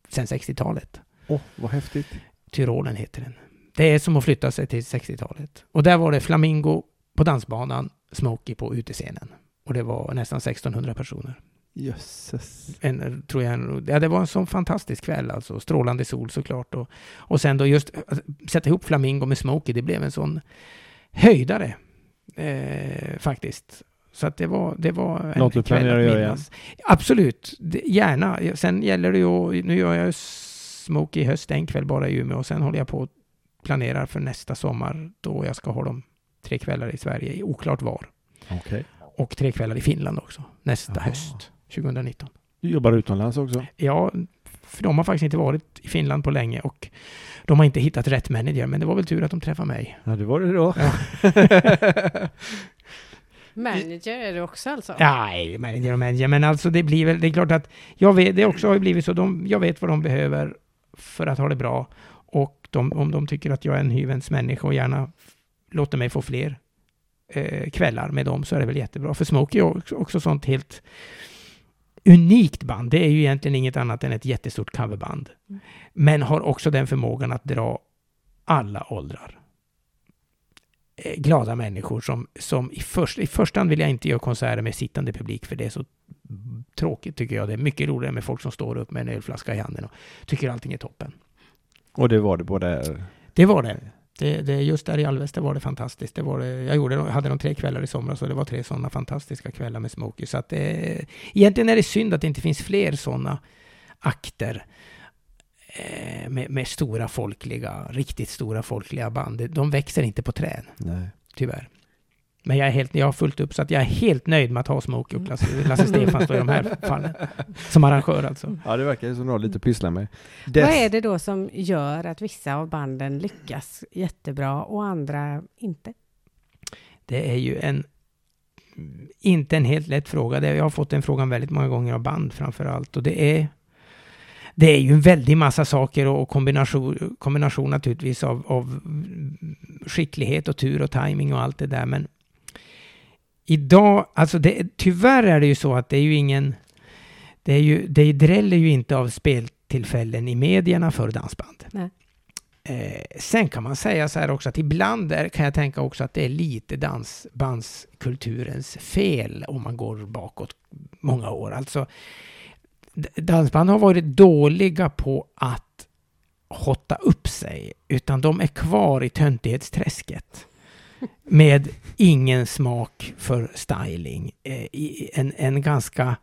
sen 60-talet. Åh, vad häftigt. Tyrolen heter den. Det är som att flytta sig till 60-talet. Och där var det Flamingo på dansbanan, Smokey på utescenen. Och det var nästan 1600 personer. Jösses. En, tror jag, ja, det var en sån fantastisk kväll alltså. Strålande sol såklart. Och, och sen då just äh, sätta ihop Flamingo med Smokey, det blev en sån höjdare. Eh, faktiskt. Så att det var, det var en Något du planerar att göra igen? Absolut, det, gärna. Sen gäller det ju, nu gör jag ju Smoke i höst en kväll bara i Umeå och sen håller jag på och planerar för nästa sommar då jag ska ha dem tre kvällar i Sverige, oklart var. Okej. Och tre kvällar i Finland också, nästa Jaha. höst, 2019. Du jobbar utomlands också? Ja, för de har faktiskt inte varit i Finland på länge och de har inte hittat rätt manager, men det var väl tur att de träffade mig. Ja, det var det då. Manager är du också alltså? Nej, manager och manager, men alltså det blir väl, det är klart att jag vet, det också har blivit så, de, jag vet vad de behöver för att ha det bra och de, om de tycker att jag är en hyvens människa och gärna låter mig få fler eh, kvällar med dem så är det väl jättebra. För Smokey är också, också sånt helt unikt band. Det är ju egentligen inget annat än ett jättestort coverband. Mm. Men har också den förmågan att dra alla åldrar. Eh, Glada människor som, som i, först, i första hand vill jag inte göra konserter med sittande publik för det är så tråkigt tycker jag. Det är mycket roligare med folk som står upp med en ölflaska i handen och tycker allting är toppen. Och det var det både... Det var det. Det, det just där i Alvesta var det fantastiskt. Det var det, jag gjorde, hade de tre kvällar i somras och det var tre sådana fantastiska kvällar med Smokey. Så att det, egentligen är det synd att det inte finns fler sådana akter eh, med, med stora folkliga, riktigt stora folkliga band. De växer inte på träd, Nej. tyvärr. Men jag, är helt, jag har fullt upp så att jag är helt nöjd med att ha Smokey och Lasse, Lasse Stefans då i de här fallen. Som arrangör alltså. Ja, det verkar ju som du har lite att pyssla med. Vad Dess- är det då som gör att vissa av banden lyckas jättebra och andra inte? Det är ju en inte en helt lätt fråga. Det- Jag har fått den frågan väldigt många gånger av band framför allt. Och det är det är ju en väldig massa saker och kombination, kombination naturligtvis av, av skicklighet och tur och timing och allt det där. Men idag, alltså det, tyvärr är det ju så att det är ju ingen... Det, är ju, det dräller ju inte av speltillfällen i medierna för dansband. Eh, sen kan man säga så här också att ibland är, kan jag tänka också att det är lite dansbandskulturens fel om man går bakåt många år. Alltså, dansband har varit dåliga på att hotta upp sig, utan de är kvar i töntighetsträsket med ingen smak för styling. Eh, en, en ganska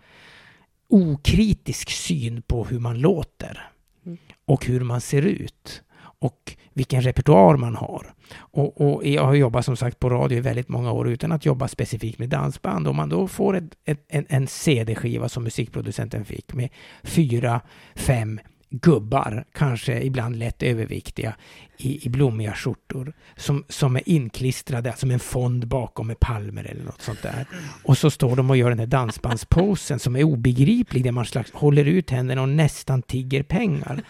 okritisk syn på hur man låter Mm. och hur man ser ut och vilken repertoar man har. Och, och jag har jobbat som sagt på radio i väldigt många år utan att jobba specifikt med dansband. Om man då får ett, ett, en, en CD-skiva som musikproducenten fick med fyra, fem gubbar, kanske ibland lätt överviktiga, i, i blommiga skjortor, som, som är inklistrade, alltså som en fond bakom med palmer eller något sånt där. Och så står de och gör den här dansbandsposen som är obegriplig, där man slags håller ut händerna och nästan tigger pengar.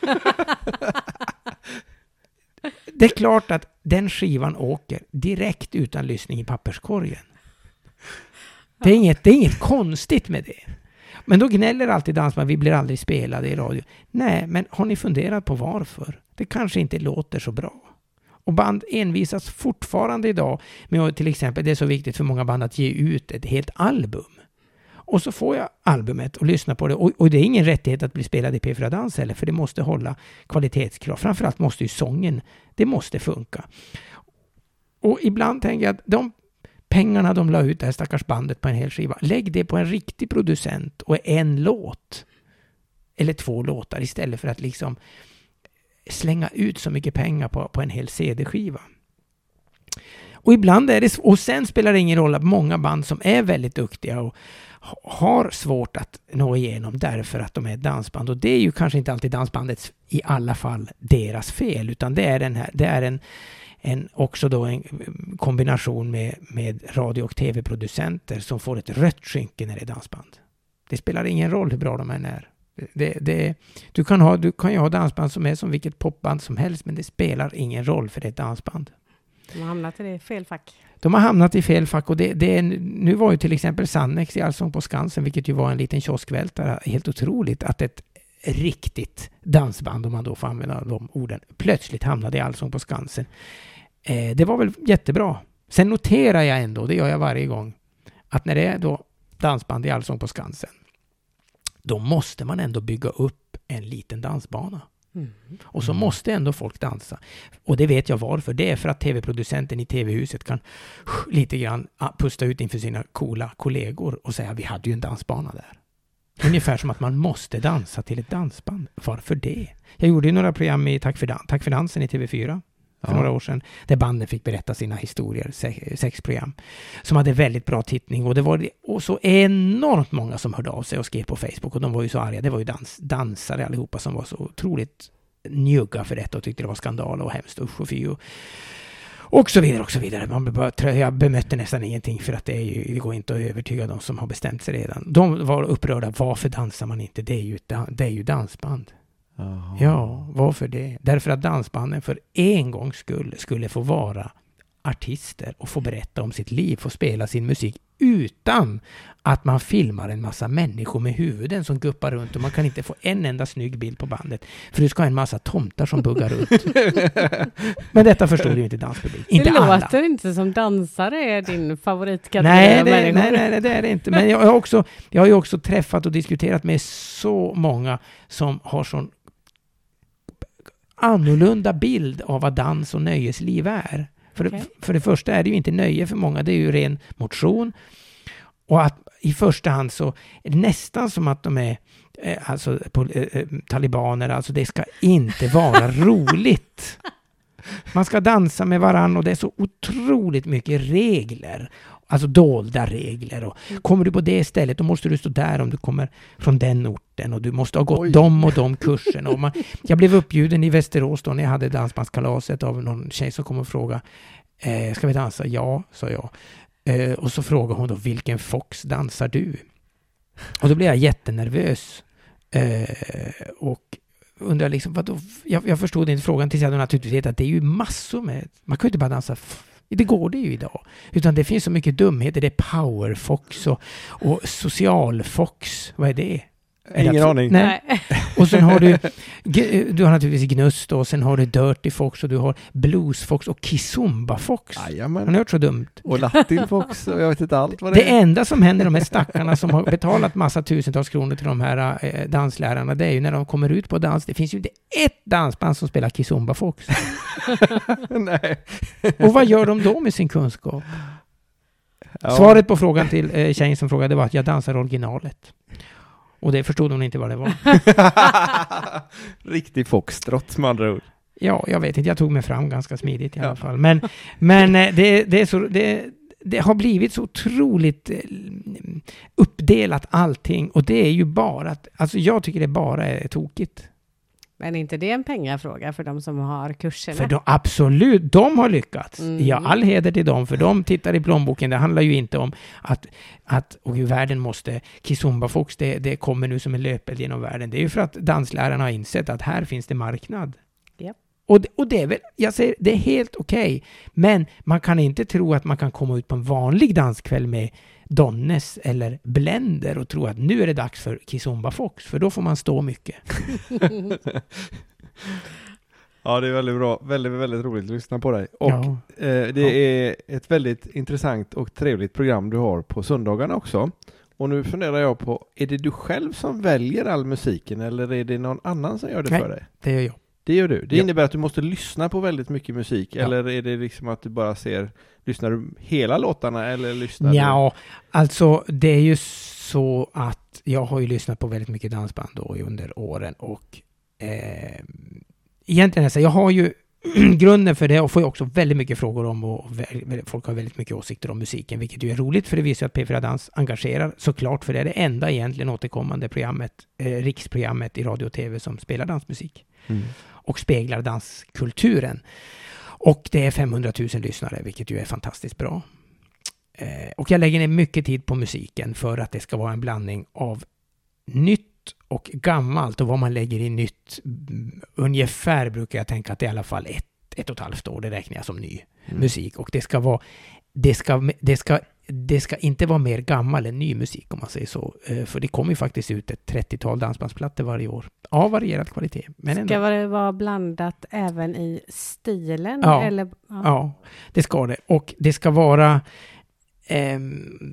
Det är klart att den skivan åker direkt utan lyssning i papperskorgen. Det är inget, det är inget konstigt med det. Men då gnäller alltid dansband, vi blir aldrig spelade i radio. Nej, men har ni funderat på varför? Det kanske inte låter så bra. Och band envisas fortfarande idag med att till exempel, det är så viktigt för många band att ge ut ett helt album. Och så får jag albumet och lyssnar på det. Och, och det är ingen rättighet att bli spelad i P4 Dans heller, för det måste hålla kvalitetskrav. Framförallt måste ju sången, det måste funka. Och ibland tänker jag att de pengarna de la ut det här stackars bandet på en hel skiva, lägg det på en riktig producent och en låt. Eller två låtar istället för att liksom slänga ut så mycket pengar på, på en hel CD-skiva. Och ibland är det, och sen spelar det ingen roll att många band som är väldigt duktiga och har svårt att nå igenom därför att de är dansband. Och det är ju kanske inte alltid dansbandets, i alla fall, deras fel, utan det är, den här, det är en, en, också då en kombination med, med radio och tv-producenter som får ett rött skynke när det är dansband. Det spelar ingen roll hur bra de än är. Det, det, du, kan ha, du kan ju ha dansband som är som vilket popband som helst, men det spelar ingen roll för det är ett dansband. De har hamnat i fel fack. De har hamnat i fel fack och det, det är, nu var ju till exempel Sannex i Allsång på Skansen, vilket ju var en liten kioskvältare, helt otroligt att ett riktigt dansband, om man då får använda de orden, plötsligt hamnade i Allsång på Skansen. Eh, det var väl jättebra. Sen noterar jag ändå, det gör jag varje gång, att när det är då dansband i Allsång på Skansen, då måste man ändå bygga upp en liten dansbana. Mm. Och så Mm. måste ändå folk dansa. Och det vet jag varför. Det är för att tv-producenten i tv-huset kan lite grann ah, pusta ut inför sina coola kollegor och säga vi hade ju en dansbana där. Ungefär som att man måste dansa till ett dansband. Varför det? Jag gjorde ju några program i Tack för, dan- Tack för dansen i TV4 för Ja. några år sedan, där banden fick berätta sina historier, se- sex program, som hade väldigt bra tittning och det var och så enormt många som hörde av sig och skrev på Facebook och de var ju så arga. Det var ju dans, dansare allihopa som var så otroligt njugga för detta och tyckte det var skandal och hemskt, usch och fy och, och så vidare och så vidare. Man bara, jag bemötte nästan ingenting för att det, är ju, det går inte att övertyga de som har bestämt sig redan. De var upprörda. Varför dansar man inte? Det är ju, det är ju dansband. Jaha. Ja, varför det? Därför att dansbanden för en gångs skull skulle få vara artister och få berätta om sitt liv, få spela sin musik utan att man filmar en massa människor med huvuden som guppar runt och man kan inte få en enda snygg bild på bandet för du ska ha en massa tomtar som buggar runt. Men detta förstod ju inte danspublik. Inte det alla. låter inte som dansare är din favoritkategori Nej det, nej, nej, nej, det är det inte. Men jag har, också, jag har ju också träffat och diskuterat med så många som har sån annorlunda bild av vad dans och nöjesliv är. För, Okej. för det första är det ju inte nöje för många, det är ju ren motion. Och att i första hand så är det nästan som att de är eh, alltså, eh, eh, talibaner, alltså det ska inte vara roligt. Man ska dansa med varann och det är så otroligt mycket regler. Alltså dolda regler. Och kommer du på det stället då måste du stå där om du kommer från den orten och du måste ha gått Oj. de och de kurserna. Och man, jag blev uppbjuden i Västerås då när jag hade dansbandskalaset av någon tjej som kom och frågade eh, Ska vi dansa? Ja, sa jag. Eh, och så frågade hon då vilken fox dansar du? Och då blev jag jättenervös. Eh, och undrar liksom, vadå? Jag, jag förstod inte frågan tills jag naturligtvis vet att det är ju massor med, man kan ju inte bara dansa det går det ju idag. Utan det finns så mycket dumheter. Det är powerfox och, och socialfox. Vad är det? Det Ingen aning. Nej. Och sen har du, du har naturligtvis Gnust och sen har du Dirty Fox och du har Bluesfox och Kizumba Fox. Har Jajamän. ni hört så dumt? Och Latin Fox och jag vet inte allt vad det, Det är. enda som händer de här stackarna som har betalat massa tusentals kronor till de här eh, danslärarna, det är ju när de kommer ut på dans. Det finns ju inte ett dansband som spelar Kizumba Fox. Nej. Och vad gör de då med sin kunskap? Ja. Svaret på frågan till eh, tjejen som frågade var att jag dansar originalet. Och det förstod hon inte vad det var. Riktig foxtrot med andra ord. Ja, jag vet inte. Jag tog mig fram ganska smidigt i alla Ja. fall. Men, men eh, det, det, är så, det, det har blivit så otroligt eh, uppdelat allting. Och det är ju bara att, alltså jag tycker det bara är tokigt. Men är inte det en pengafråga för de som har kurserna? För de, absolut, de har lyckats. Mm. Ja, all heder till dem, för de tittar i plånboken. Det handlar ju inte om att, att och världen måste... Kizumba Fox, det, det kommer nu som en löpeld genom världen. Det är ju för att danslärarna har insett att här finns det marknad. Japp. Och, det, och det är väl, jag säger, det är helt okej. men man kan inte tro att man kan komma ut på en vanlig danskväll med Donnes eller Blender och tro att nu är det dags för Kizumba Fox, för då får man stå mycket. Ja, det är väldigt bra. Väldigt, väldigt roligt att lyssna på dig. Och Ja. eh, det Ja. är ett väldigt intressant och trevligt program du har på söndagarna också. Och nu funderar jag på, är det du själv som väljer all musiken eller är det någon annan som gör det Nej. för dig? Det gör jag. Det gör du. Det Ja. innebär att du måste lyssna på väldigt mycket musik Ja. eller är det liksom att du bara ser, lyssnar du hela låtarna eller lyssnar Ja, alltså det är ju så att jag har ju lyssnat på väldigt mycket dansband då under åren och eh, egentligen, alltså, jag har ju grunden för det och får ju också väldigt mycket frågor om och folk har väldigt mycket åsikter om musiken, vilket ju är roligt för det visar att P4 Dans engagerar såklart, för det är det enda egentligen återkommande programmet, eh, riksprogrammet i radio och tv som spelar dansmusik du? Mm. Och speglar danskulturen. Och det är 500 000 lyssnare, vilket ju är fantastiskt bra. Eh, och jag lägger ner mycket tid på musiken för att det ska vara en blandning av nytt och gammalt. Och vad man lägger i nytt, mm, ungefär brukar jag tänka att det är i alla fall ett, ett och ett halvt år, det räknar jag som ny Mm. musik. Och det ska vara, det ska, det ska, det ska inte vara mer gammal än ny musik om man säger så. Eh, För det kommer ju faktiskt ut ett 30-tal dansbandsplattor varje år. Av varierad kvalitet. Men ändå. Ska det vara blandat även i stilen? Ja. Eller, Ja, det ska det. Och det ska vara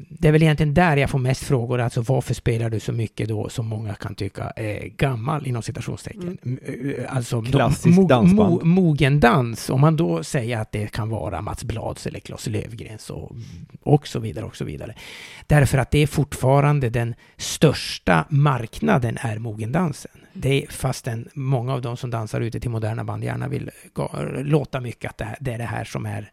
det är väl egentligen där jag får mest frågor, alltså varför spelar du så mycket då som många kan tycka är gammal inom citationstecken? Mm. M- eh, Alltså Klassisk mo- dansband. mo- mogen dans, om man då säger att det kan vara Mats Blads eller Claes Löfgrens och, och så vidare och så vidare. Därför att det är fortfarande den största marknaden är mogendansen. Det är fastän många av de som dansar ute till moderna band gärna vill låta mycket att det, är det här som är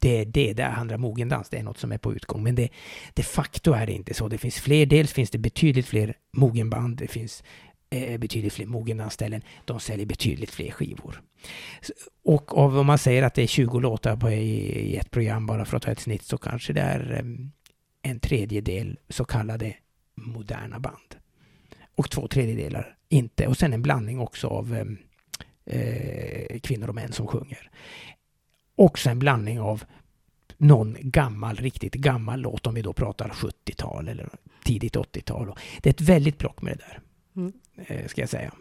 det, det, det handlar mogendans, det är något som är på utgång. Men det, de facto är det inte så. Det finns fler, dels finns det betydligt fler mogenband, det finns eh, betydligt fler mogendansställen, de säljer betydligt fler skivor. Och av, om man säger att det är 20 låtar på, i, i ett program, bara för att ta ett snitt, så kanske det är eh, en tredjedel så kallade moderna band. Och två tredjedelar inte. Och sen en blandning också av eh, eh kvinnor och män som sjunger. Också en blandning av någon gammal, riktigt gammal låt, om vi då pratar 70-tal eller tidigt 80-tal. Och Det är ett väldigt plock med det där, Mm. eh, ska jag säga.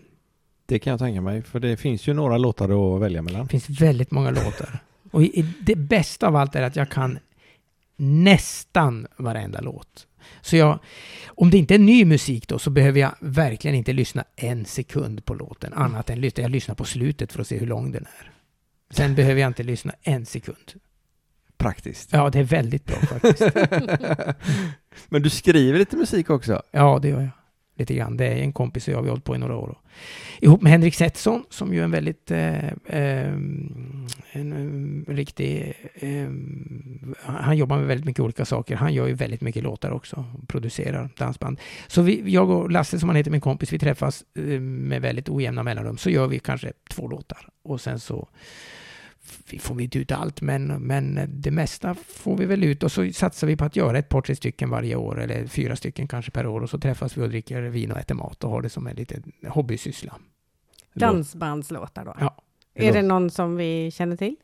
Det kan jag tänka mig, för det finns ju några låtar att välja mellan. Det finns väldigt många låtar. Och det bästa av allt är att jag kan nästan varenda låt. Så jag, om det inte är ny musik då, så behöver jag verkligen inte lyssna en sekund på låten, annat än lyssna. Jag lyssnar på slutet för att se hur lång den är. Sen behöver jag inte lyssna en sekund. Praktiskt. Ja, det är väldigt bra faktiskt. Men du skriver lite musik också? Ja, det gör jag. Lite grann. Det är en kompis och jag, vi har hållit på i några år. Ihop med Henrik Setson, som ju är en väldigt... Eh, eh, en, riktig... Eh, han jobbar med väldigt mycket olika saker. Han gör ju väldigt mycket låtar också. Producerar dansband. Så vi, jag och Lasse, som han heter, min kompis, vi träffas eh, med väldigt ojämna mellanrum. Så gör vi kanske två låtar. Och sen så vi får vi inte ut allt, men, men det mesta får vi väl ut. Och så satsar vi på att göra ett par, tre stycken varje år, eller fyra stycken kanske per år. Och så träffas vi och dricker vin och äter mat och har det som en liten hobbysyssla. Dansbandslåtar då? Ja. Är det någon som vi känner till?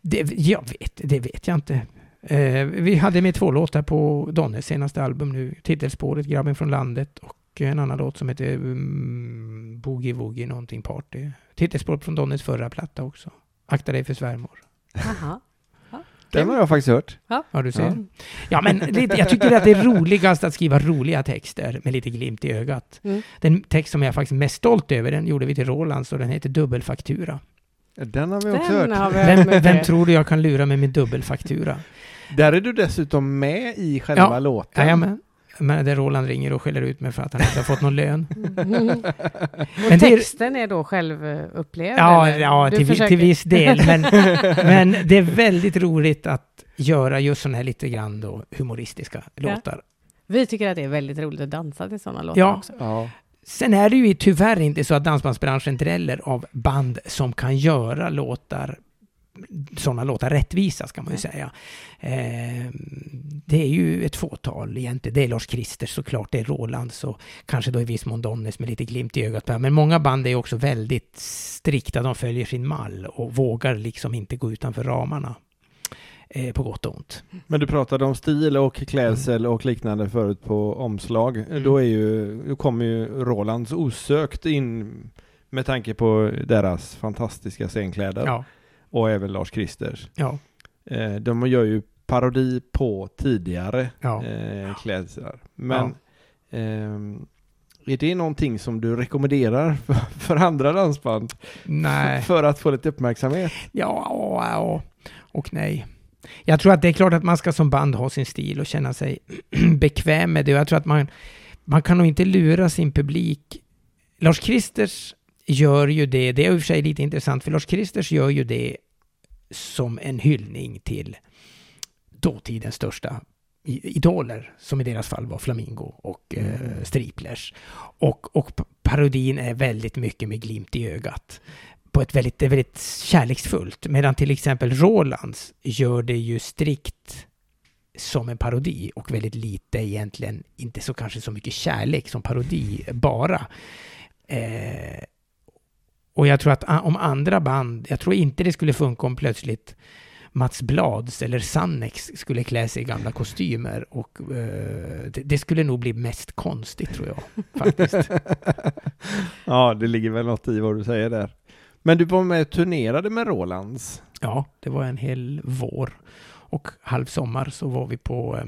Det, jag vet, det vet jag inte. Eh, vi hade med två låtar på Donnes senaste album nu. Titelspåret Grabben från landet och en annan låt som heter mm, Boogie Woogie någonting party. Titelspåret från Donnes förra platta också. Akta dig för svärmor. Jaha. Den har jag faktiskt hört. Ja, du ser. Ja. Ja, men lite, jag tycker att det är roligast att skriva roliga texter med lite glimt i ögat. Mm. Den text som jag är faktiskt mest stolt över, den gjorde vi till Rolands och den heter Dubbelfaktura. Den har vi också Den hört. vi Vem, vem tror du jag kan lura med min dubbelfaktura? Där är du dessutom med i själva Ja. låten. Jajamän. Men där Roland ringer och skäller ut mig för att han inte har fått någon lön. Mm. Och texten är då självupplevd? Ja, eller? ja till, vi- försöker- till viss del. Men, men det är väldigt roligt att göra just sådana här lite grann då humoristiska låtar. Vi tycker att det är väldigt roligt att dansa till sådana låtar Ja. också. Ja. Sen är det ju tyvärr inte så att dansbandsbranschen dräller av band som kan göra låtar sådana låtar rättvisa, ska man ju säga. Eh, det är ju ett fåtal egentligen. Det är Lars Kristers såklart, det är Rolands och kanske då i viss mån Donnes med lite glimt i ögat. Men många band är också väldigt strikta, de följer sin mall och vågar liksom inte gå utanför ramarna. Eh, på gott och ont. Men du pratade om stil och klädsel och liknande förut på omslag. Mm. Då, är ju, då kommer ju Rolands osökt in med tanke på deras fantastiska scenkläder Ja, och även Lars Kristers. ja, Eh, de gör ju parodi på tidigare ja. eh, klädslar. Men ehm, är det någonting som du rekommenderar för, för andra dansband? Nej. För att få lite uppmärksamhet? Ja, ja och nej. Jag tror att det är klart att man ska som band ha sin stil och känna sig bekväm med det. Och jag tror att man, man kan nog inte lura sin publik. Lars Kristers gör ju det, det är i och för sig lite intressant, för Lars Kristers gör ju det som en hyllning till dåtidens största idoler, som i deras fall var Flamingo och eh, Striplers. Och, och parodin är väldigt mycket med glimt i ögat. På ett väldigt, det är väldigt kärleksfullt. Medan till exempel Rolands gör det ju strikt som en parodi och väldigt lite egentligen, inte så kanske så mycket kärlek som parodi bara. Eh, och jag tror att a- om andra band, jag tror inte det skulle funka om plötsligt Mats Blads eller Sannex skulle klä sig i gamla kostymer och eh, det, det skulle nog bli mest konstigt tror jag faktiskt. ja, det ligger väl något i vad du säger där. Men du var med och turnerade med Rolands. Ja, det var en hel vår. och halv sommar så var vi på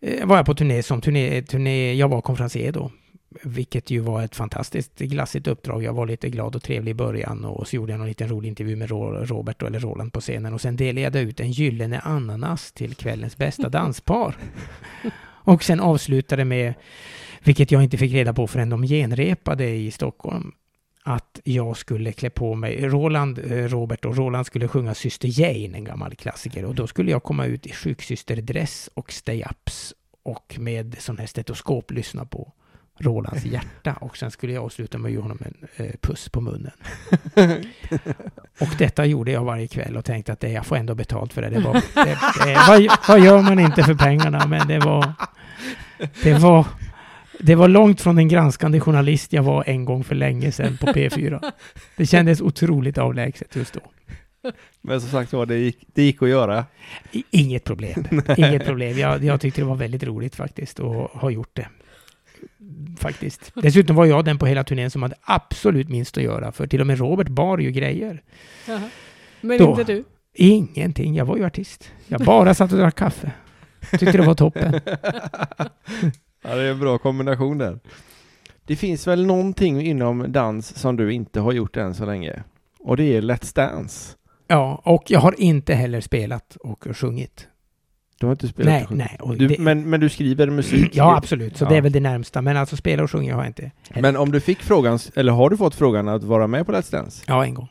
eh, var jag på turné som turné, turné, jag var konferencier då. Vilket ju var ett fantastiskt glassigt uppdrag. Jag var lite glad och trevlig i början och så gjorde jag en liten rolig intervju med Robert eller Roland på scenen och sen delade jag ut en gyllene ananas till kvällens bästa danspar. och sen avslutade med, vilket jag inte fick reda på förrän de genrepade i Stockholm, att jag skulle klä på mig, Roland, eh, Robert och Roland skulle sjunga Syster Jane, en gammal klassiker, och då skulle jag komma ut i sjuksysterdress och stay-ups och med sån här stetoskop lyssna på Rolands hjärta och sen skulle jag avsluta med att ge honom en eh, puss på munnen. och detta gjorde jag varje kväll och tänkte att det, jag får ändå betalt för det. det, var, det, det vad, vad, gör man inte för pengarna? Men det var, det var, det var långt från den granskande journalist jag var en gång för länge sedan på P4. Det kändes otroligt avlägset just då. Men som sagt var, det gick, det gick att göra. Inget problem. Inget problem. Jag, jag tyckte det var väldigt roligt faktiskt och har gjort det faktiskt. Dessutom var jag den på hela turnén som hade absolut minst att göra, för till och med Robert bar ju grejer. Jaha. Men Då, inte du? Ingenting, jag var ju artist. Jag bara satt och drack kaffe. Tyckte det var toppen. ja, det är en bra kombination där. Det finns väl någonting inom dans som du inte har gjort än så länge? Och det är Let's Dance. Ja, och jag har inte heller spelat och sjungit. Du har inte spelat nej, nej. Du, det, men, men du skriver musik? Ja, absolut. Så ja. det är väl det närmsta. Men alltså spela och sjunga har jag inte. Heller. Men om du fick frågan, eller har du fått frågan att vara med på Let's Dance? Ja, en gång.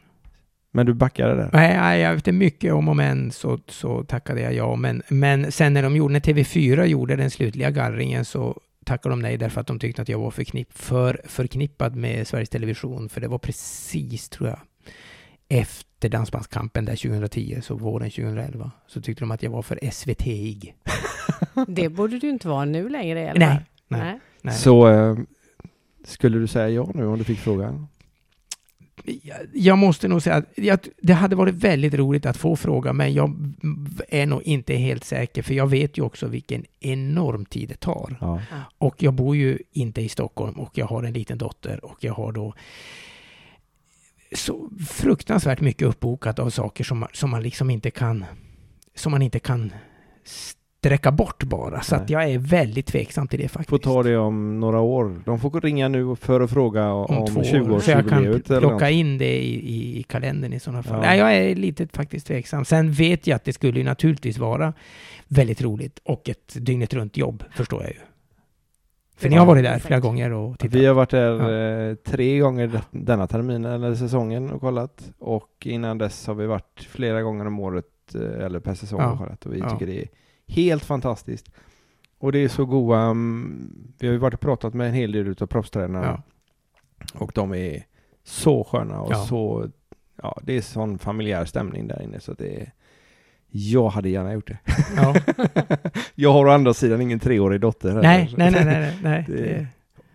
Men du backade där? Nej, nej efter mycket om och men så, så tackade jag ja. Men, men sen när de gjorde, när TV4 gjorde den slutliga gallringen så tackade de nej därför att de tyckte att jag var förknipp, för förknippad med Sveriges Television. För det var precis, tror jag, efter Dansbandskampen där 2010, så våren 2011, så tyckte de att jag var för SVT-ig. Det borde du inte vara nu längre alla nej, nej, nej. Så äh, skulle du säga ja nu om du fick frågan? Jag måste nog säga att det hade varit väldigt roligt att få fråga, men jag är nog inte helt säker, för jag vet ju också vilken enorm tid det tar. Ja. Och jag bor ju inte i Stockholm och jag har en liten dotter och jag har då så fruktansvärt mycket uppbokat av saker som, som man liksom inte kan som man inte kan sträcka bort bara. Så att jag är väldigt tveksam till det faktiskt. Får ta det om några år. De får ringa nu för att fråga om, om 20-årsjubileet. Så jag kan plocka in det i, i, i kalendern i sådana fall. Ja. Nej, jag är lite faktiskt tveksam. Sen vet jag att det skulle ju naturligtvis vara väldigt roligt och ett dygnet runt jobb, förstår jag ju. För ni har varit där flera gånger och tittat? Vi har varit där ja. Eh, tre gånger denna terminen eller säsongen och kollat. Och innan dess har vi varit flera gånger om året eh, eller per säsong ja. och kollat. Och vi ja. tycker det är helt fantastiskt. Och det är så goa, mm, vi har ju varit och pratat med en hel del utav proffstränarna. Och de är så sköna och så, ja det är sån familjär stämning där inne så det är jag hade gärna gjort det. Ja. jag har å andra sidan ingen treårig dotter. Nej, nej, nej, nej, nej. Det...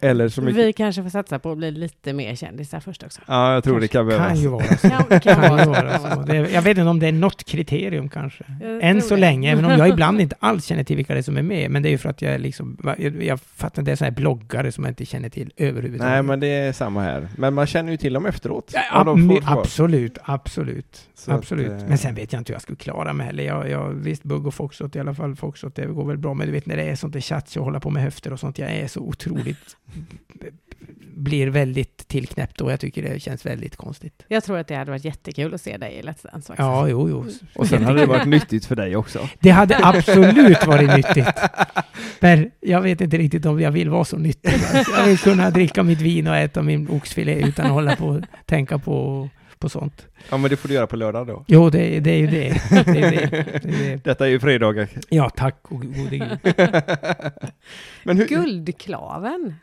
Eller så mycket... Vi kanske får satsa på att bli lite mer kändisar först också. Ja, jag tror kanske. det kan behövas. Kan ju vara så. kan, kan ju vara så. jag vet inte om det är något kriterium kanske. Jag Än så det. länge, även om jag ibland inte alls känner till vilka det är som är med. Men det är ju för att jag liksom, jag, jag fattar, det är sådana här bloggare som jag inte känner till överhuvudtaget. Nej, men det är samma här. Men man känner ju till dem efteråt. Ja, ab absolut, absolut. Så absolut. Att, men sen vet jag inte hur jag skulle klara mig heller. Jag, jag, visst, bugg och foxtrot i alla fall. Foxtrot, det går väl bra. Men du vet när det är sånt där tjatsch och hålla på med höfter och sånt. Jag är så otroligt blir väldigt tillknäppt och jag tycker det känns väldigt konstigt. Jag tror att det hade varit jättekul att se dig i Let's Dance. Ja, jo, jo. Och sen hade det varit nyttigt för dig också. Det hade absolut varit nyttigt. Men jag vet inte riktigt om jag vill vara så nyttig. Jag vill kunna dricka mitt vin och äta min oxfilé utan att hålla på och tänka på på sånt. Ja, men det får du göra på lördag då. Jo, det, det är ju det. det, är det, det, är det. Detta är ju fredagar. Ja, tack och gode gud. men hur... Guldklaven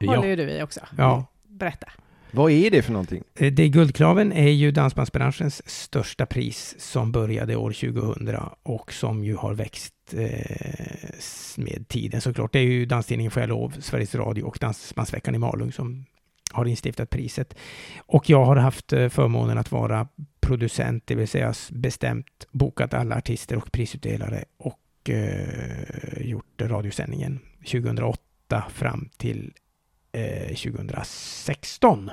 håller ju du i också. Ja. Berätta. Vad är det för någonting? Eh, det Guldklaven är ju dansbandsbranschens största pris som började år 2000 och som ju har växt eh, med tiden såklart. Det är ju Danstidningen Får jag lov, Sveriges Radio och Dansbandsveckan i Malung som har instiftat priset. Och jag har haft eh, förmånen att vara producent, det vill säga bestämt bokat alla artister och prisutdelare och eh, gjort radiosändningen 2008 fram till 2016.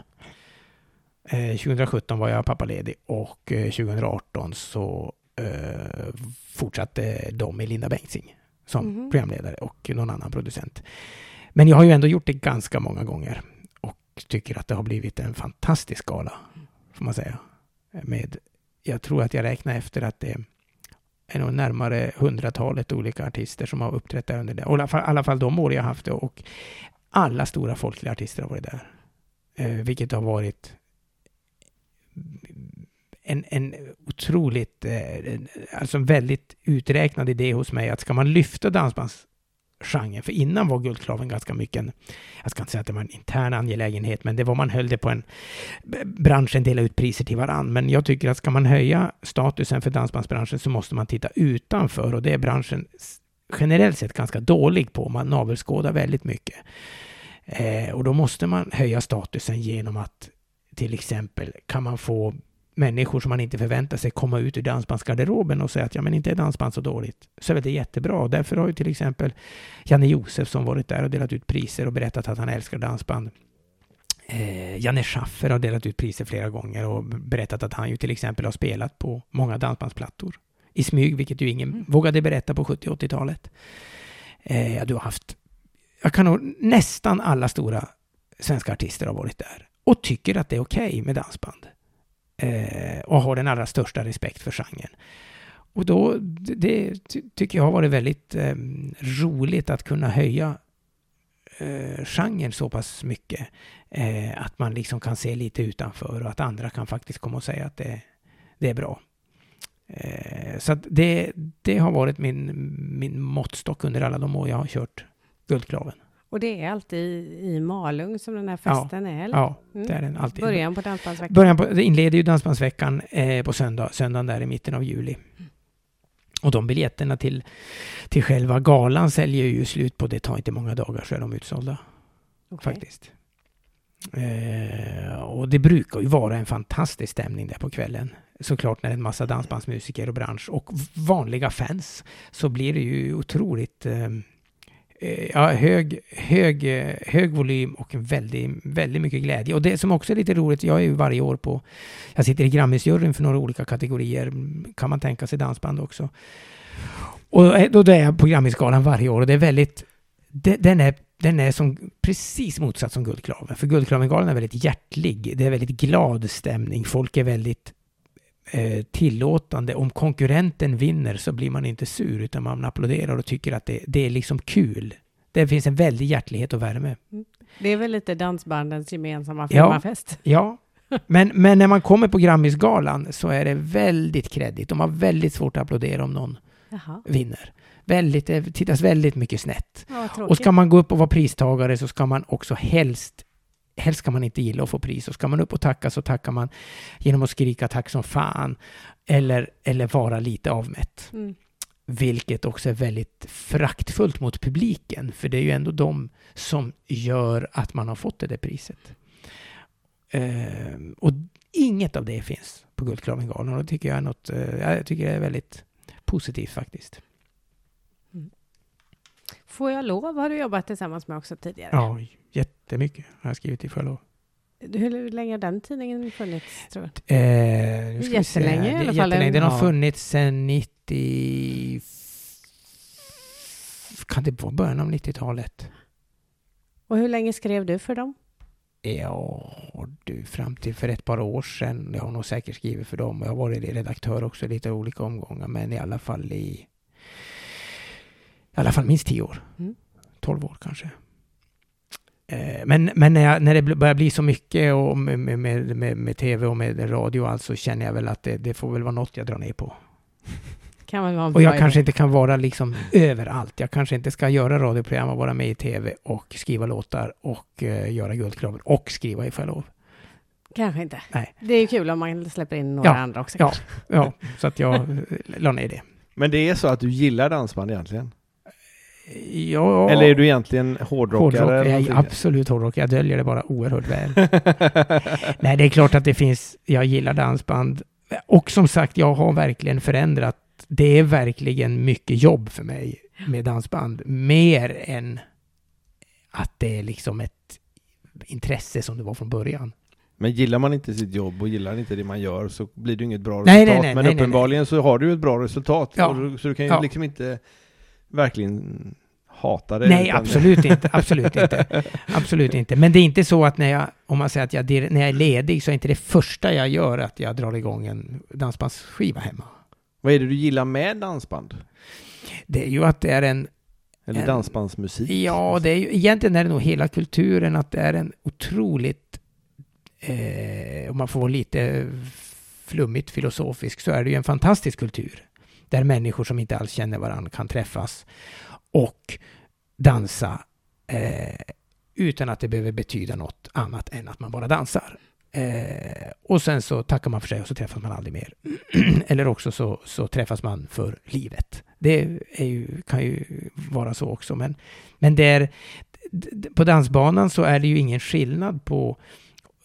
Eh, 2017 eh, var jag pappaledig och 2018 eh, så eh, fortsatte de med Linda Bengtzing som Mhm. programledare och någon annan producent. Men jag har ju ändå gjort det ganska många gånger och tycker att det har blivit en fantastisk gala, får man säga. Med, jag tror att jag räknar efter att det är nog närmare hundratalet olika artister som har uppträtt där under det. Och i alla fall, alla fall de år jag haft det. Och alla stora folkliga artister har varit där. Eh, vilket har varit en, en otroligt, eh, en- alltså en väldigt uträknad idé hos mig att ska man lyfta dansbandsgenren, för innan var Guldklaven ganska mycket en, jag ska inte säga att det var en intern angelägenhet, men det var man höll det på en, branschen delade ut priser till varann. Men jag tycker att ska man höja statusen för dansbandsbranschen så måste man titta utanför och det är branschen generellt sett ganska dålig på. Man navelskådar väldigt mycket. Eh, och då måste man höja statusen genom att till exempel kan man få människor som man inte förväntar sig komma ut ur dansbandsgarderoben och säga att ja men inte är dansband så dåligt. Så är väl det jättebra. Därför har ju till exempel Janne Josefsson varit där och delat ut priser och berättat att han älskar dansband. Eh, Janne Schaffer har delat ut priser flera gånger och berättat att han ju till exempel har spelat på många dansbandsplattor i smyg, vilket ju ingen Mm. vågade berätta på 70 80-talet. Eh, du har haft, jag kan nog, nästan alla stora svenska artister har varit där och tycker att det är okej med dansband. Eh, och har den allra största respekt för genren. Och då, det, det ty- tycker jag har varit väldigt eh, roligt att kunna höja eh, genren så pass mycket. Eh, att man liksom kan se lite utanför och att andra kan faktiskt komma och säga att det, det är bra. Eh, så det, det har varit min, min måttstock under alla de år jag har kört Guldklaven. Och det är alltid i Malung som den här festen är? Eller? Ja, Mm. det är den alltid. Början på Dansbandsveckan? Början på, det inleder ju Dansbandsveckan eh, på söndag, söndagen där i mitten av juli. Och de biljetterna till, till själva galan säljer ju slut på, det tar inte många dagar så är de utsålda Okej. faktiskt. Eh, och det brukar ju vara en fantastisk stämning där på kvällen. Såklart när det är en massa dansbandsmusiker och bransch och vanliga fans så blir det ju otroligt ehm, eh, ja, hög, hög, hög volym och väldigt, väldigt mycket glädje. Och det som också är lite roligt, jag är ju varje år på, jag sitter i Grammisjuryn för några olika kategorier, kan man tänka sig dansband också. Och eh, då är jag på Grammisgalan varje år och det är väldigt, det, den är den är som precis motsatt som Guldklaven. För Guldklavengalan är väldigt hjärtlig. Det är väldigt glad stämning. Folk är väldigt tillåtande. Om konkurrenten vinner så blir man inte sur utan man applåderar och tycker att det, det är liksom kul. Det finns en väldig hjärtlighet och värme. Det är väl lite dansbandens gemensamma Ja. firmafest? Ja, men, men när man kommer på Grammisgalan så är det väldigt kreddigt. De har väldigt svårt att applådera om någon Jaha, vinner. Väldigt, det tittas väldigt mycket snett. ja. Och ska man gå upp och vara pristagare så ska man också helst Helst ska man inte gilla att få pris. Och ska man upp och tacka så tackar man genom att skrika tack som fan. Eller, eller vara lite avmätt. Mm. Vilket också är väldigt fraktfullt mot publiken. För det är ju ändå de som gör att man har fått det där priset. Ehm, och inget av det finns på Guldklavengalan. Och det tycker jag är något, eh, jag tycker det är väldigt positivt faktiskt. Får jag lov har du jobbat tillsammans med också tidigare? Ja, jättemycket har jag skrivit i förlov. Hur länge har den tidningen funnits, tror du? Eh, Jättelänge i alla fall. Den har funnits sedan 90... Kan det vara början av 90-talet? Och hur länge skrev du för dem? Ja, du, fram till för ett par år sedan. Jag har nog säkert skrivit för dem. Jag har varit redaktör också i lite olika omgångar. Men i alla fall i... I alla fall minst tio år. Mm. 12 år kanske. Eh, Men, men när, jag, när det börjar bli så mycket och med, med, med, med, tv och med radio och allt så känner jag väl att det, det får väl vara något jag drar ner på. Kan väl vara en Och jag kanske inte kan vara liksom överallt. Jag kanske inte ska göra radioprogram och vara med i tv och skriva låtar och eh, göra Guldkraven och skriva i Får jag lov. Kanske inte. Nej. Det är ju kul om man släpper in några Ja, andra också. ja. Ja, så att jag eh, la ner det. Men det är så att du gillar dansband egentligen? Ja, Eller är du egentligen hårdrockare? hårdrock? Jag är absolut hårdrock. Jag döljer det bara oerhört väl. Nej, det är klart att det finns, jag gillar dansband. Och som sagt, jag har verkligen förändrat. Det är verkligen mycket jobb för mig med dansband. Mer än att det är liksom ett intresse som det var från början. Men gillar man inte sitt jobb och gillar inte det man gör så blir det inget bra Nej, resultat. nej, nej, Men uppenbarligen så har du ett bra resultat. Ja. Du- Så du kan ju Ja. liksom inte verkligen hata det. Nej, utan- absolut inte. Absolut inte. Absolut inte. Men det är inte så att när jag, om man säger att jag, när jag är ledig så är inte det första jag gör att jag drar igång en dansbandsskiva hemma. Vad är det du gillar med dansband? Det är ju att det är en Eller En- dansbandsmusik? Ja, det är ju, egentligen är det nog hela kulturen, att det är en otroligt, eh, om man får vara lite flummigt filosofisk, så är det ju en fantastisk kultur. Där människor som inte alls känner varandra kan träffas och dansa eh, utan att det behöver betyda något annat än att man bara dansar. Eh, och sen så tackar man för sig och så träffas man aldrig mer. Eller också så, så träffas man för livet. Det är ju, kan ju vara så också. Men, men där, på dansbanan så är det ju ingen skillnad på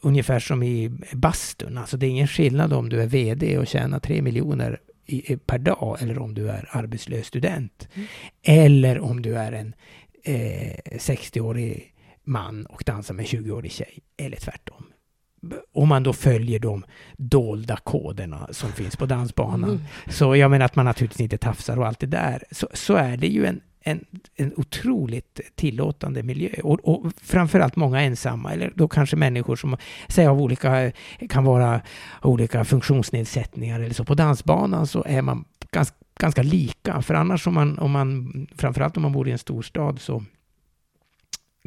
ungefär som i bastun. Alltså det är ingen skillnad om du är VD och tjänar tre miljoner i, per dag eller om du är arbetslös student. Mm. Eller om du är en eh, 60-årig man och dansar med en 20-årig tjej. Eller tvärtom. Om man då följer de dolda koderna som finns på dansbanan. Mm. Så jag menar att man naturligtvis inte tafsar och allt det där. Så, så är det ju en, en, en otroligt tillåtande miljö. Och, och framförallt många ensamma, eller då kanske människor som säg, av olika, kan vara olika funktionsnedsättningar eller så. På dansbanan så är man ganska, ganska lika. För annars om man, om man, framförallt om man bor i en storstad så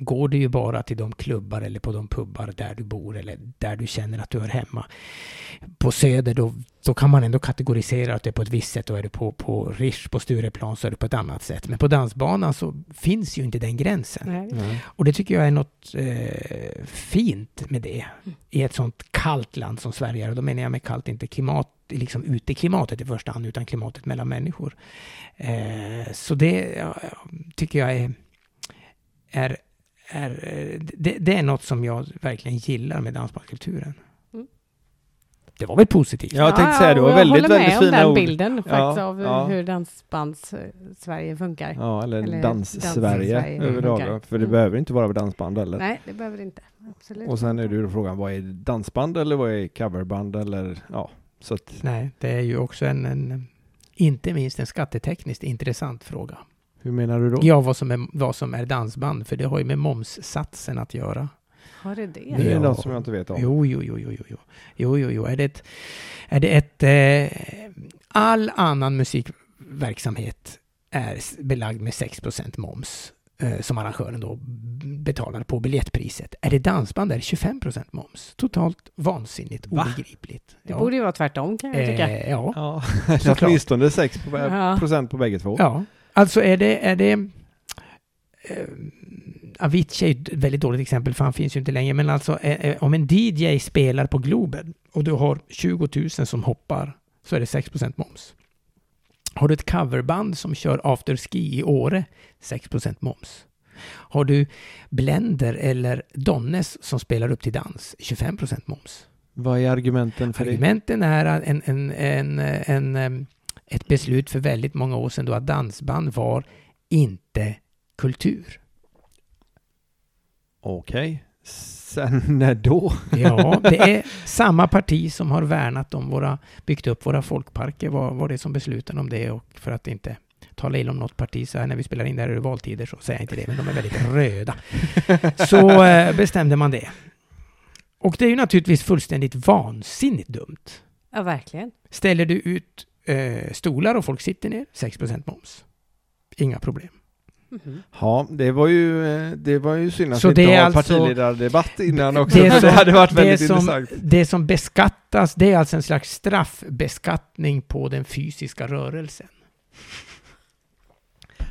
går det ju bara till de klubbar eller på de pubbar där du bor eller där du känner att du hör hemma. På Söder då, då kan man ändå kategorisera att det är på ett visst sätt och är det på, på Rish på Stureplan så är det på ett annat sätt. Men på dansbanan så finns ju inte den gränsen. Nej. Nej. Och det tycker jag är något eh, fint med det. I ett sånt kallt land som Sverige är. Och då menar jag med kallt inte klimat, liksom uteklimatet i första hand, utan klimatet mellan människor. Eh, så det ja, tycker jag är, är, är eh, det, det är något som jag verkligen gillar med dansbandskulturen. Mm. Det var väl positivt? Ja, jag tänkte säga det var jag väldigt, håller med väldigt om fina den ord. bilden faktiskt Ja, av ja. hur dansbands-Sverige funkar. Ja, eller, Eller dans-Sverige överlag. För det Mm. behöver inte vara dansband eller? Nej, det behöver det inte. Absolut. Och sen är det ju frågan, vad är dansband eller vad är coverband eller ja, så att Nej, det är ju också en, en inte minst en skattetekniskt intressant fråga. Hur menar du då? Ja, vad som är, vad som är dansband, för det har ju med momssatsen att göra. Har det det? Det är ja. något som jag inte vet om. Jo, jo, jo, jo, jo, jo, jo, jo. Är det ett... Är det ett eh, all annan musikverksamhet är belagd med 6 moms eh, som arrangören då betalar på biljettpriset. Är det dansband är det 25 moms. Totalt vansinnigt, Va? obegripligt. Det ja. borde ju vara tvärtom kan jag tycka. Eh, ja. ja. Åtminstone 6 procent på bägge två. Ja alltså är det, är det eh, Avicii är ett väldigt dåligt exempel för han finns ju inte längre, men alltså eh, eh, om en DJ spelar på Globen och du har 20 000 som hoppar så är det 6% moms. Har du ett coverband som kör afterski i Åre, 6% moms. Har du Blender eller Donnes som spelar upp till dans, 25% moms. Vad är argumenten för det? Argumenten är en, en, en, en, em, ett beslut för väldigt många år sedan då att dansband var inte kultur. Okej. Sen när då? Ja, det är samma parti som har värnat om våra, byggt upp våra folkparker var, var det som beslutade om det och för att inte tala illa om något parti så här när vi spelar in det här är det valtider så säger jag inte det, men de är väldigt röda. Så eh, bestämde man det. Och det är ju naturligtvis fullständigt vansinnigt dumt. Ja, verkligen. Ställer du ut eh, stolar och folk sitter ner, 6% moms. Inga problem. Mhm. Ja, det var ju, eh, det var ju synd att Så inte det är har alltså- partiledardebatt innan också. Det Det, som- det hade varit väldigt det som, intressant. det som beskattas, det är alltså en slags straffbeskattning på den fysiska rörelsen.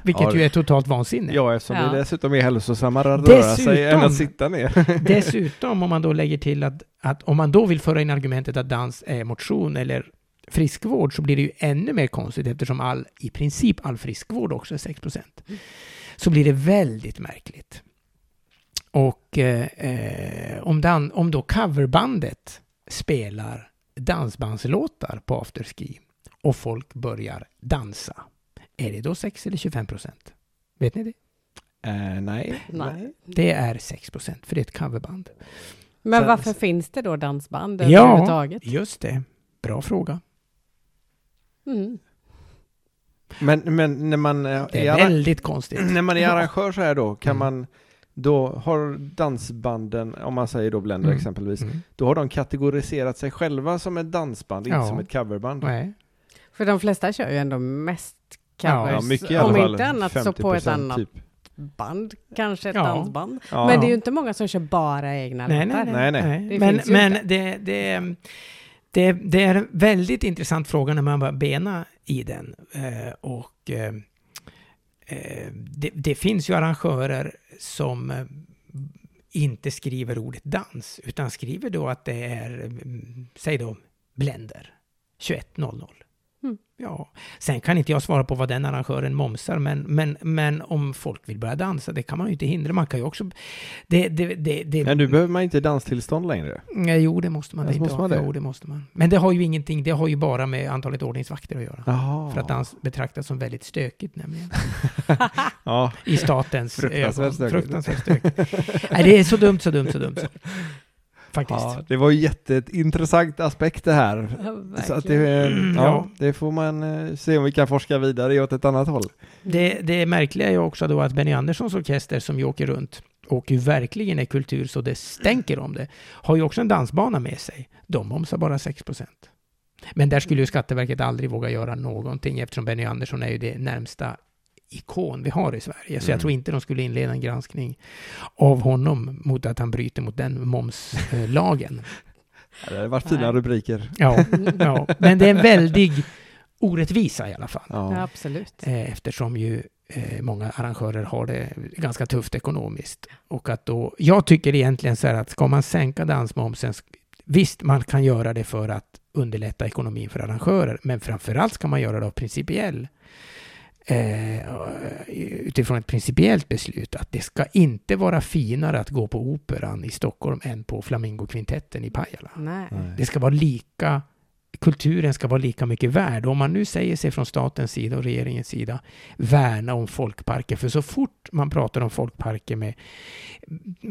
Vilket Ja, ju är totalt vansinne. Ja, eftersom Ja. det dessutom är hälsosammare att röra sig än Dessutom- att sitta ner. Dessutom om man då lägger till att, att om man då vill föra in argumentet att dans är motion eller friskvård så blir det ju ännu mer konstigt eftersom all, i princip all friskvård också är 6% Så blir det väldigt märkligt. Och eh, eh, om, dan, om då coverbandet spelar dansbandslåtar på afterski och folk börjar dansa, är det då 6 eller 25 procent? Vet ni det? Eh, nej. Nej. Det är 6 procent, för det är ett coverband. Men Så- varför finns det då dansband Ja, överhuvudtaget? just det. Bra fråga. Mm. Men, men när man eh, Det är, är väldigt konstigt. när man är arrangör så här då, kan Mm. man då har dansbanden, om man säger då Blender Mm. exempelvis, Mm. då har de kategoriserat sig själva som ett dansband, inte Ja. som ett coverband. Nej. För de flesta kör ju ändå mest covers. Ja, mycket i alla Om fall. inte annat så på ett 50% annat Typ. band, kanske ett Ja. dansband. Ja. Men det är ju inte många som kör bara egna Nej, låtar. nej, Nej, nej. Det men men inte. det, det, det, det är en väldigt intressant fråga när man börjar bena i den. Eh, och eh, eh, det, det finns ju arrangörer som eh, inte skriver ordet dans, utan skriver då att det är, mm, säg då, Blender 2100. Ja, sen kan inte jag svara på vad den arrangören momsar, men, men, men om folk vill börja dansa, det kan man ju inte hindra. Man kan ju också... Det, det, det, det, Men nu behöver man inte danstillstånd längre. Nej, jo, det måste man. Inte måste man det? Jo, det måste man. Men det har ju ingenting, det har ju bara med antalet ordningsvakter att göra. Jaha. För att dans betraktas som väldigt stökigt nämligen. Ja, I statens Fruktansvärt ögon. stökigt. Fruktansvärt stökigt. Nej, det är så dumt, så dumt, så dumt. Så. Faktiskt. ja, det var ju jätteintressant aspekt det här. Ja, Så att det, verkligen. ja, Ja. det får man eh, se om vi kan forska vidare åt ett annat håll. Det, det märkliga är ju också då att Benny Anderssons orkester som ju åker runt och ju verkligen är kultur så det stänker om det, har ju också en dansbana med sig. De momsar bara 6% Men där skulle ju Skatteverket aldrig våga göra någonting eftersom Benny Andersson är ju det närmsta ikon vi har i Sverige. Så Mm. jag tror inte de skulle inleda en granskning av honom mot att han bryter mot den momslagen. Ja, det har varit fina Nej. rubriker. Ja, ja, men det är en väldig orättvisa i alla fall. Ja, absolut. Eh, eftersom ju eh, många arrangörer har det ganska tufft ekonomiskt. Och att då, jag tycker egentligen så här att ska man sänka dansmomsen, visst man kan göra det för att underlätta ekonomin för arrangörer, men framförallt ska man göra det av principiell utifrån ett principiellt beslut att det ska inte vara finare att gå på operan i Stockholm än på Flamingokvintetten i Pajala. Nej. Nej. Det ska vara lika, kulturen ska vara lika mycket värd. Om man nu säger sig från statens sida och regeringens sida värna om folkparker, för så fort man pratar om folkparker med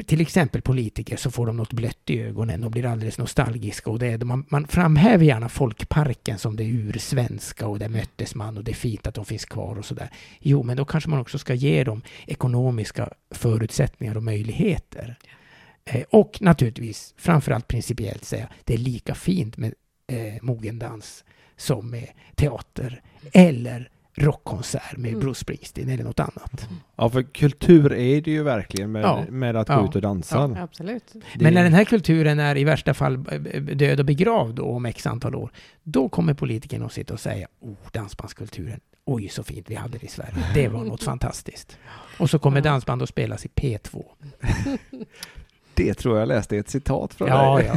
till exempel politiker så får de något blött i ögonen och blir alldeles nostalgiska. Och det är, man, man framhäver gärna folkparken som det ursvenska och där möttes man och det är fint att de finns kvar och sådär. Jo, men då kanske man också ska ge dem ekonomiska förutsättningar och möjligheter. Eh, och naturligtvis, framförallt principiellt säga, det är lika fint med eh, mogendans som med teater eller rockkonsert med Mm. Bruce Springsteen eller något annat. ja, för kultur är det ju verkligen med, Ja. med att Ja. gå ut och dansa. Ja, absolut. Det- Men när den här kulturen är i värsta fall eh, död och begravd då, om x antal år, då kommer politikerna att sitta och säga oh, dansbandskulturen, oj så fint vi hade det i Sverige, det var något fantastiskt. Och så kommer Ja. dansband att spelas i P2. Det tror jag läste ett citat från Ja, dig.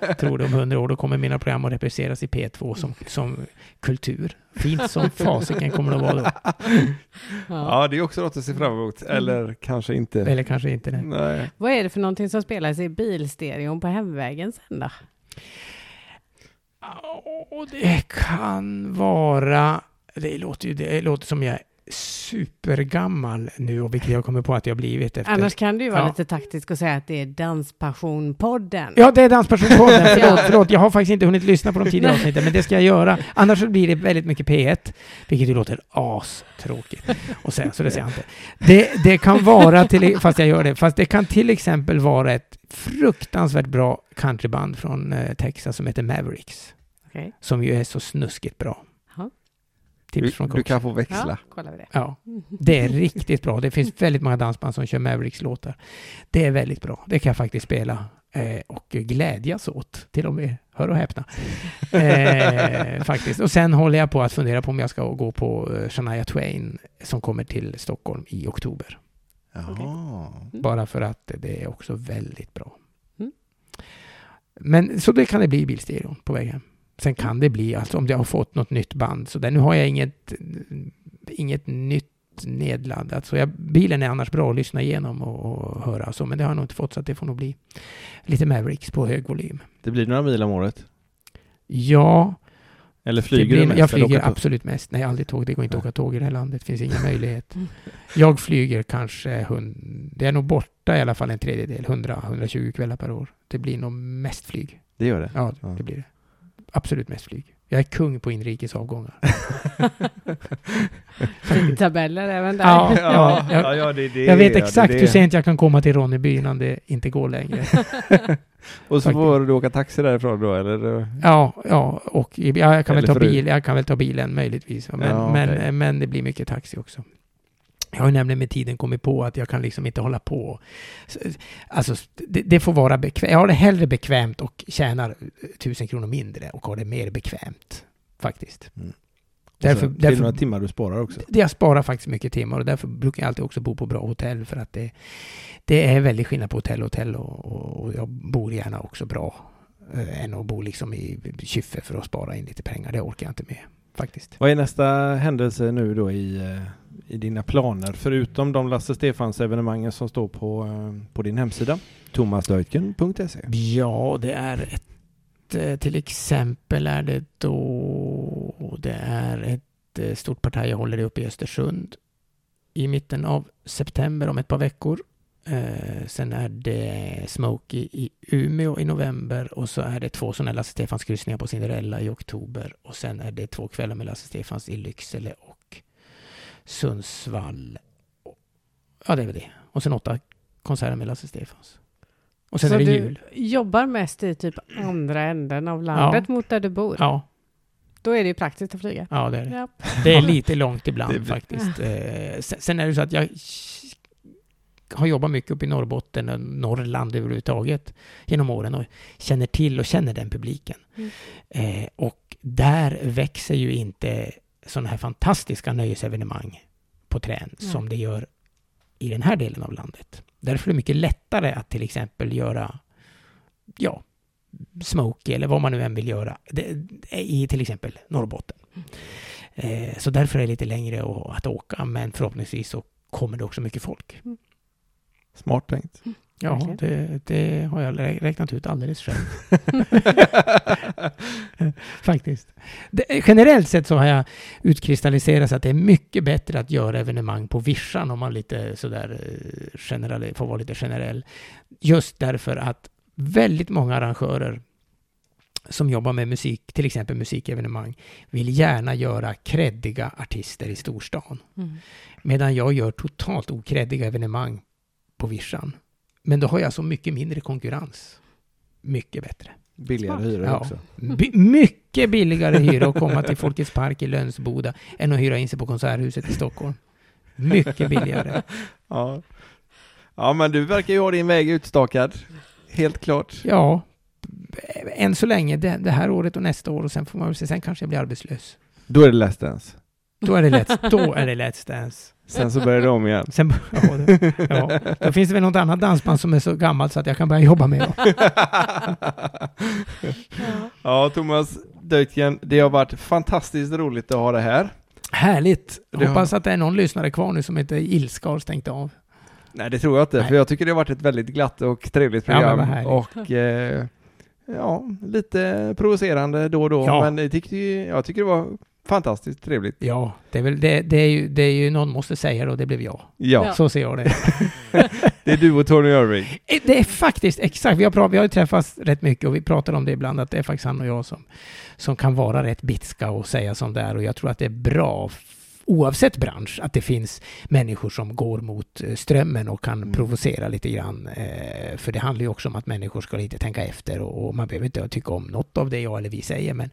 jag tror det om hundra år, då kommer mina program att represseras i P2 som, som kultur. Fint som fasiken kommer det att vara då. Ja. Ja, det är också något att se fram emot. Eller kanske inte. Eller kanske inte det. Nej. Vad är det för någonting som spelas i bilstereon på hemvägen sen då? Och det kan vara... Det låter ju det låter som jag supergammal nu och vilket jag kommer på att jag blivit efter... Annars kan det ju vara Ja. lite taktiskt att säga att det är Danspassionpodden. Ja, det är Danspassionpodden. Förlåt, förlåt. Jag har faktiskt inte hunnit lyssna på de tidigare avsnitten, men det ska jag göra. Annars blir det väldigt mycket P1, vilket ju låter astråkigt. Och sen, så det säger jag inte. Det, det kan vara, till, fast jag gör det, fast det kan till exempel vara ett fruktansvärt bra countryband från eh, Texas som heter Mavericks, Okej. som ju är så snuskigt bra. Ja. Du, Tips från du coach. kan få växla. Ja, kollar vi det. Ja, det är riktigt bra. Det finns väldigt många dansband som kör Mavericks-låtar. Det är väldigt bra. Det kan jag faktiskt spela eh, och glädjas åt, till och med. Hör och häpna. Eh, faktiskt. Och sen håller jag på att fundera på om jag ska gå på eh, Shania Twain som kommer till Stockholm i oktober. Jaha. Bara för att det är också väldigt bra. Mm. Men så det kan det bli i bilstereon på väg hem. Sen kan det bli, alltså om jag har fått något nytt band, så där, nu har jag inget, inget nytt nedladdat. Så jag, bilen är annars bra att lyssna igenom och, och höra så, men det har jag nog inte fått, så att det får nog bli lite Mavericks på hög volym. Det blir några mil om året. Ja, Eller flyger blir- du mest? jag flyger absolut mest. Nej, aldrig tåg. Det går inte att åka tåg i det här landet. Det finns ingen möjlighet. Jag flyger kanske, hund, det är nog borta i alla fall en tredjedel, 100-120 kvällar per år. Det blir nog mest flyg. Det gör det? Ja, Ja. det blir det. Absolut mest flyg. Jag är kung på inrikes avgångar. Tabeller även där. Ja, ja, jag- ja, ja, det, det, Jag vet ja, exakt det, hur sent jag kan komma till Ronneby innan det inte går längre. Och så får du åka taxi därifrån då, eller? Ja, ja, och i- ja, jag kan väl ta bil, jag kan väl ta bilen möjligtvis. Men, Ja, men, okej. men det blir mycket taxi också. Jag har ju nämligen med tiden kommit på att jag kan liksom inte hålla på. Så, Alltså, det, det får vara bekvämt. Jag har det hellre bekvämt och tjänar tusen kronor mindre och har det mer bekvämt. Faktiskt. Mm. Därför, så, därför, Till några timmar du sparar också. det jag sparar faktiskt mycket timmar och därför brukar jag alltid också bo på bra hotell för att det, det är väldigt skillnad på hotell och hotell och, och, och jag bor gärna också bra eh, än att bo liksom i kyffe för att spara in lite pengar. Det orkar jag inte med faktiskt. Vad är nästa händelse nu då i, eh, i dina planer? Förutom de Lasse Stefans evenemangen som står på, eh, på din hemsida. thomasdeutgen.se Ja, det är ett, eh, till exempel är det då, det är ett eh, stort parti jag håller uppe i Östersund i mitten av september om ett par veckor. Eh, sen är det Smokey i Umeå i november och så är det två sådana Lasse Stefans kryssningar på Cinderella i oktober och sen är det två kvällar med Lasse Stefans i Lycksele och Sundsvall. Ja, det är väl det. Och sen åtta konserter med Lasse Stefans. Och sen Så är det du jul. jobbar mest i typ andra änden av landet mot där du bor? Ja, Då är det ju praktiskt att flyga. ja det är det. Ja. Det är lite långt ibland Det- faktiskt. Eh, sen, sen är det så att jag har jobbat mycket uppe i Norrbotten och Norrland överhuvudtaget genom åren och känner till och känner den publiken. Mm. Eh, och där växer ju inte sådana här fantastiska nöjesevenemang på trän Nej. som det gör i den här delen av landet. Därför är det mycket lättare att till exempel göra, ja, Smokey eller vad man nu än vill göra i till exempel Norrbotten. Eh, så därför är det lite längre att åka, men förhoppningsvis så kommer det också mycket folk. Smart tänkt. Ja, det, det har jag rä- räknat ut alldeles själv. Faktiskt. Det, generellt sett så har jag utkristalliserat att det är mycket bättre att göra evenemang på vischan om man lite sådär eh, generell, får vara lite generell. Just därför att väldigt många arrangörer som jobbar med musik, till exempel musikevenemang, vill gärna göra kreddiga artister i storstan. Mm. Medan jag gör totalt okreddiga evenemang på vischan. Men då har jag så mycket mindre konkurrens. Mycket bättre. Billigare Smart. hyror Ja. också. Bi- mycket billigare hyra att komma till Folkets Park i Lönsboda än att hyra in sig på Konserthuset i Stockholm. Mycket billigare. Ja. ja, men du verkar ju ha din väg utstakad. Helt klart. Ja, än så länge det, det här året och nästa år och sen får man väl se, sen kanske jag blir arbetslös. Då är det Let's Dance. Då är det Let's, då är det let's Dance. Sen så börjar det om igen. Sen, ja, det, ja, då finns det väl något annat dansband som är så gammalt så att jag kan börja jobba med dem. ja, Thomas Deutgen, det har varit fantastiskt roligt att ha det här. Härligt! Det har- Hoppas att det är någon lyssnare kvar nu som inte ilska har stängt av. Nej, det tror jag inte, Nej. för jag tycker det har varit ett väldigt glatt och trevligt Ja, program. härligt. och eh, ja, lite provocerande då och då, Ja. men jag tyckte, ju- jag tycker det var fantastiskt trevligt. Ja, det är väl det, det är ju, det är ju någon måste säga det och det blev jag. Ja. Så ser jag det. det är du och Tony Irving. Eh, Det är faktiskt exakt, vi har, pratat, vi har ju träffats rätt mycket och vi pratar om det ibland, att det är faktiskt han och jag som, som kan vara rätt bitska och säga som det är och jag tror att det är bra oavsett bransch, att det finns människor som går mot eh, strömmen och kan Mm. provocera lite grann. Eh, för det handlar ju också om att människor ska lite tänka efter och, man behöver inte tycka om något av det jag eller vi säger, men,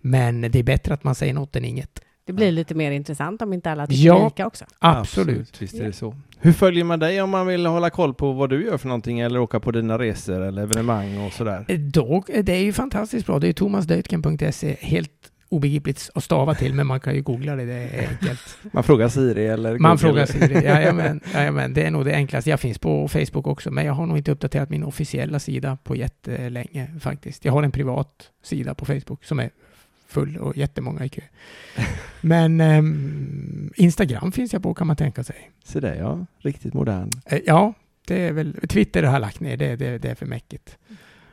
men det är bättre att man säger något än inget. Det blir lite mer intressant om inte alla tycker Ja. lika också. Absolut. Visst är det så. Hur följer man dig om man vill hålla koll på vad du gör för någonting eller åka på dina resor eller evenemang och sådär? Eh, Då, det är ju fantastiskt bra. Det är thomasdeutgen.se. Helt obegripligt att stava till, men man kan ju googla det. Det är enkelt. Man frågar Siri eller Man Google. frågar Siri. Jajamän, jajamän, det är nog det enklaste. Jag finns på Facebook också, men jag har nog inte uppdaterat min officiella sida på jättelänge faktiskt. Jag har en privat sida på Facebook som är full och jättemånga i kö. Men ehm, Instagram finns jag på kan man tänka sig. Så det ja, riktigt modern. Eh, Ja, det är väl... Twitter har jag lagt ner, det, det, det är för mäckigt.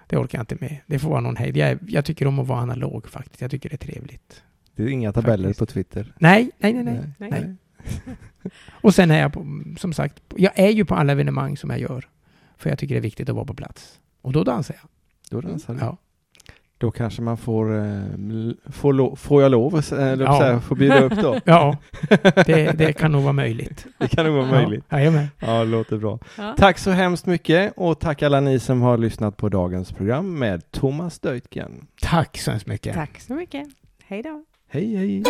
Det orkar jag inte med. Det får vara någon hejd. Jag, jag tycker om att vara analog faktiskt. Jag tycker det är trevligt. Det är inga tabeller Faktiskt. på Twitter. Nej, nej, nej, nej. Nej. nej. Och sen är jag på, som sagt, jag är ju på alla evenemang som jag gör. För jag tycker det är viktigt att vara på plats. Och då dansar jag. Då dansar du. Ja. Då kanske man får, eh, får, lo, får jag lov, att- eller Ja. ja. får bjuda upp då? Ja, det, det kan nog vara möjligt. Det kan nog vara möjligt. Ja, jajamän. Ja, det låter bra. Ja. Tack så hemskt mycket och tack alla ni som har lyssnat på dagens program med Thomas Deutgen. Tack så hemskt mycket. Tack så mycket. Hej då. Hej hej!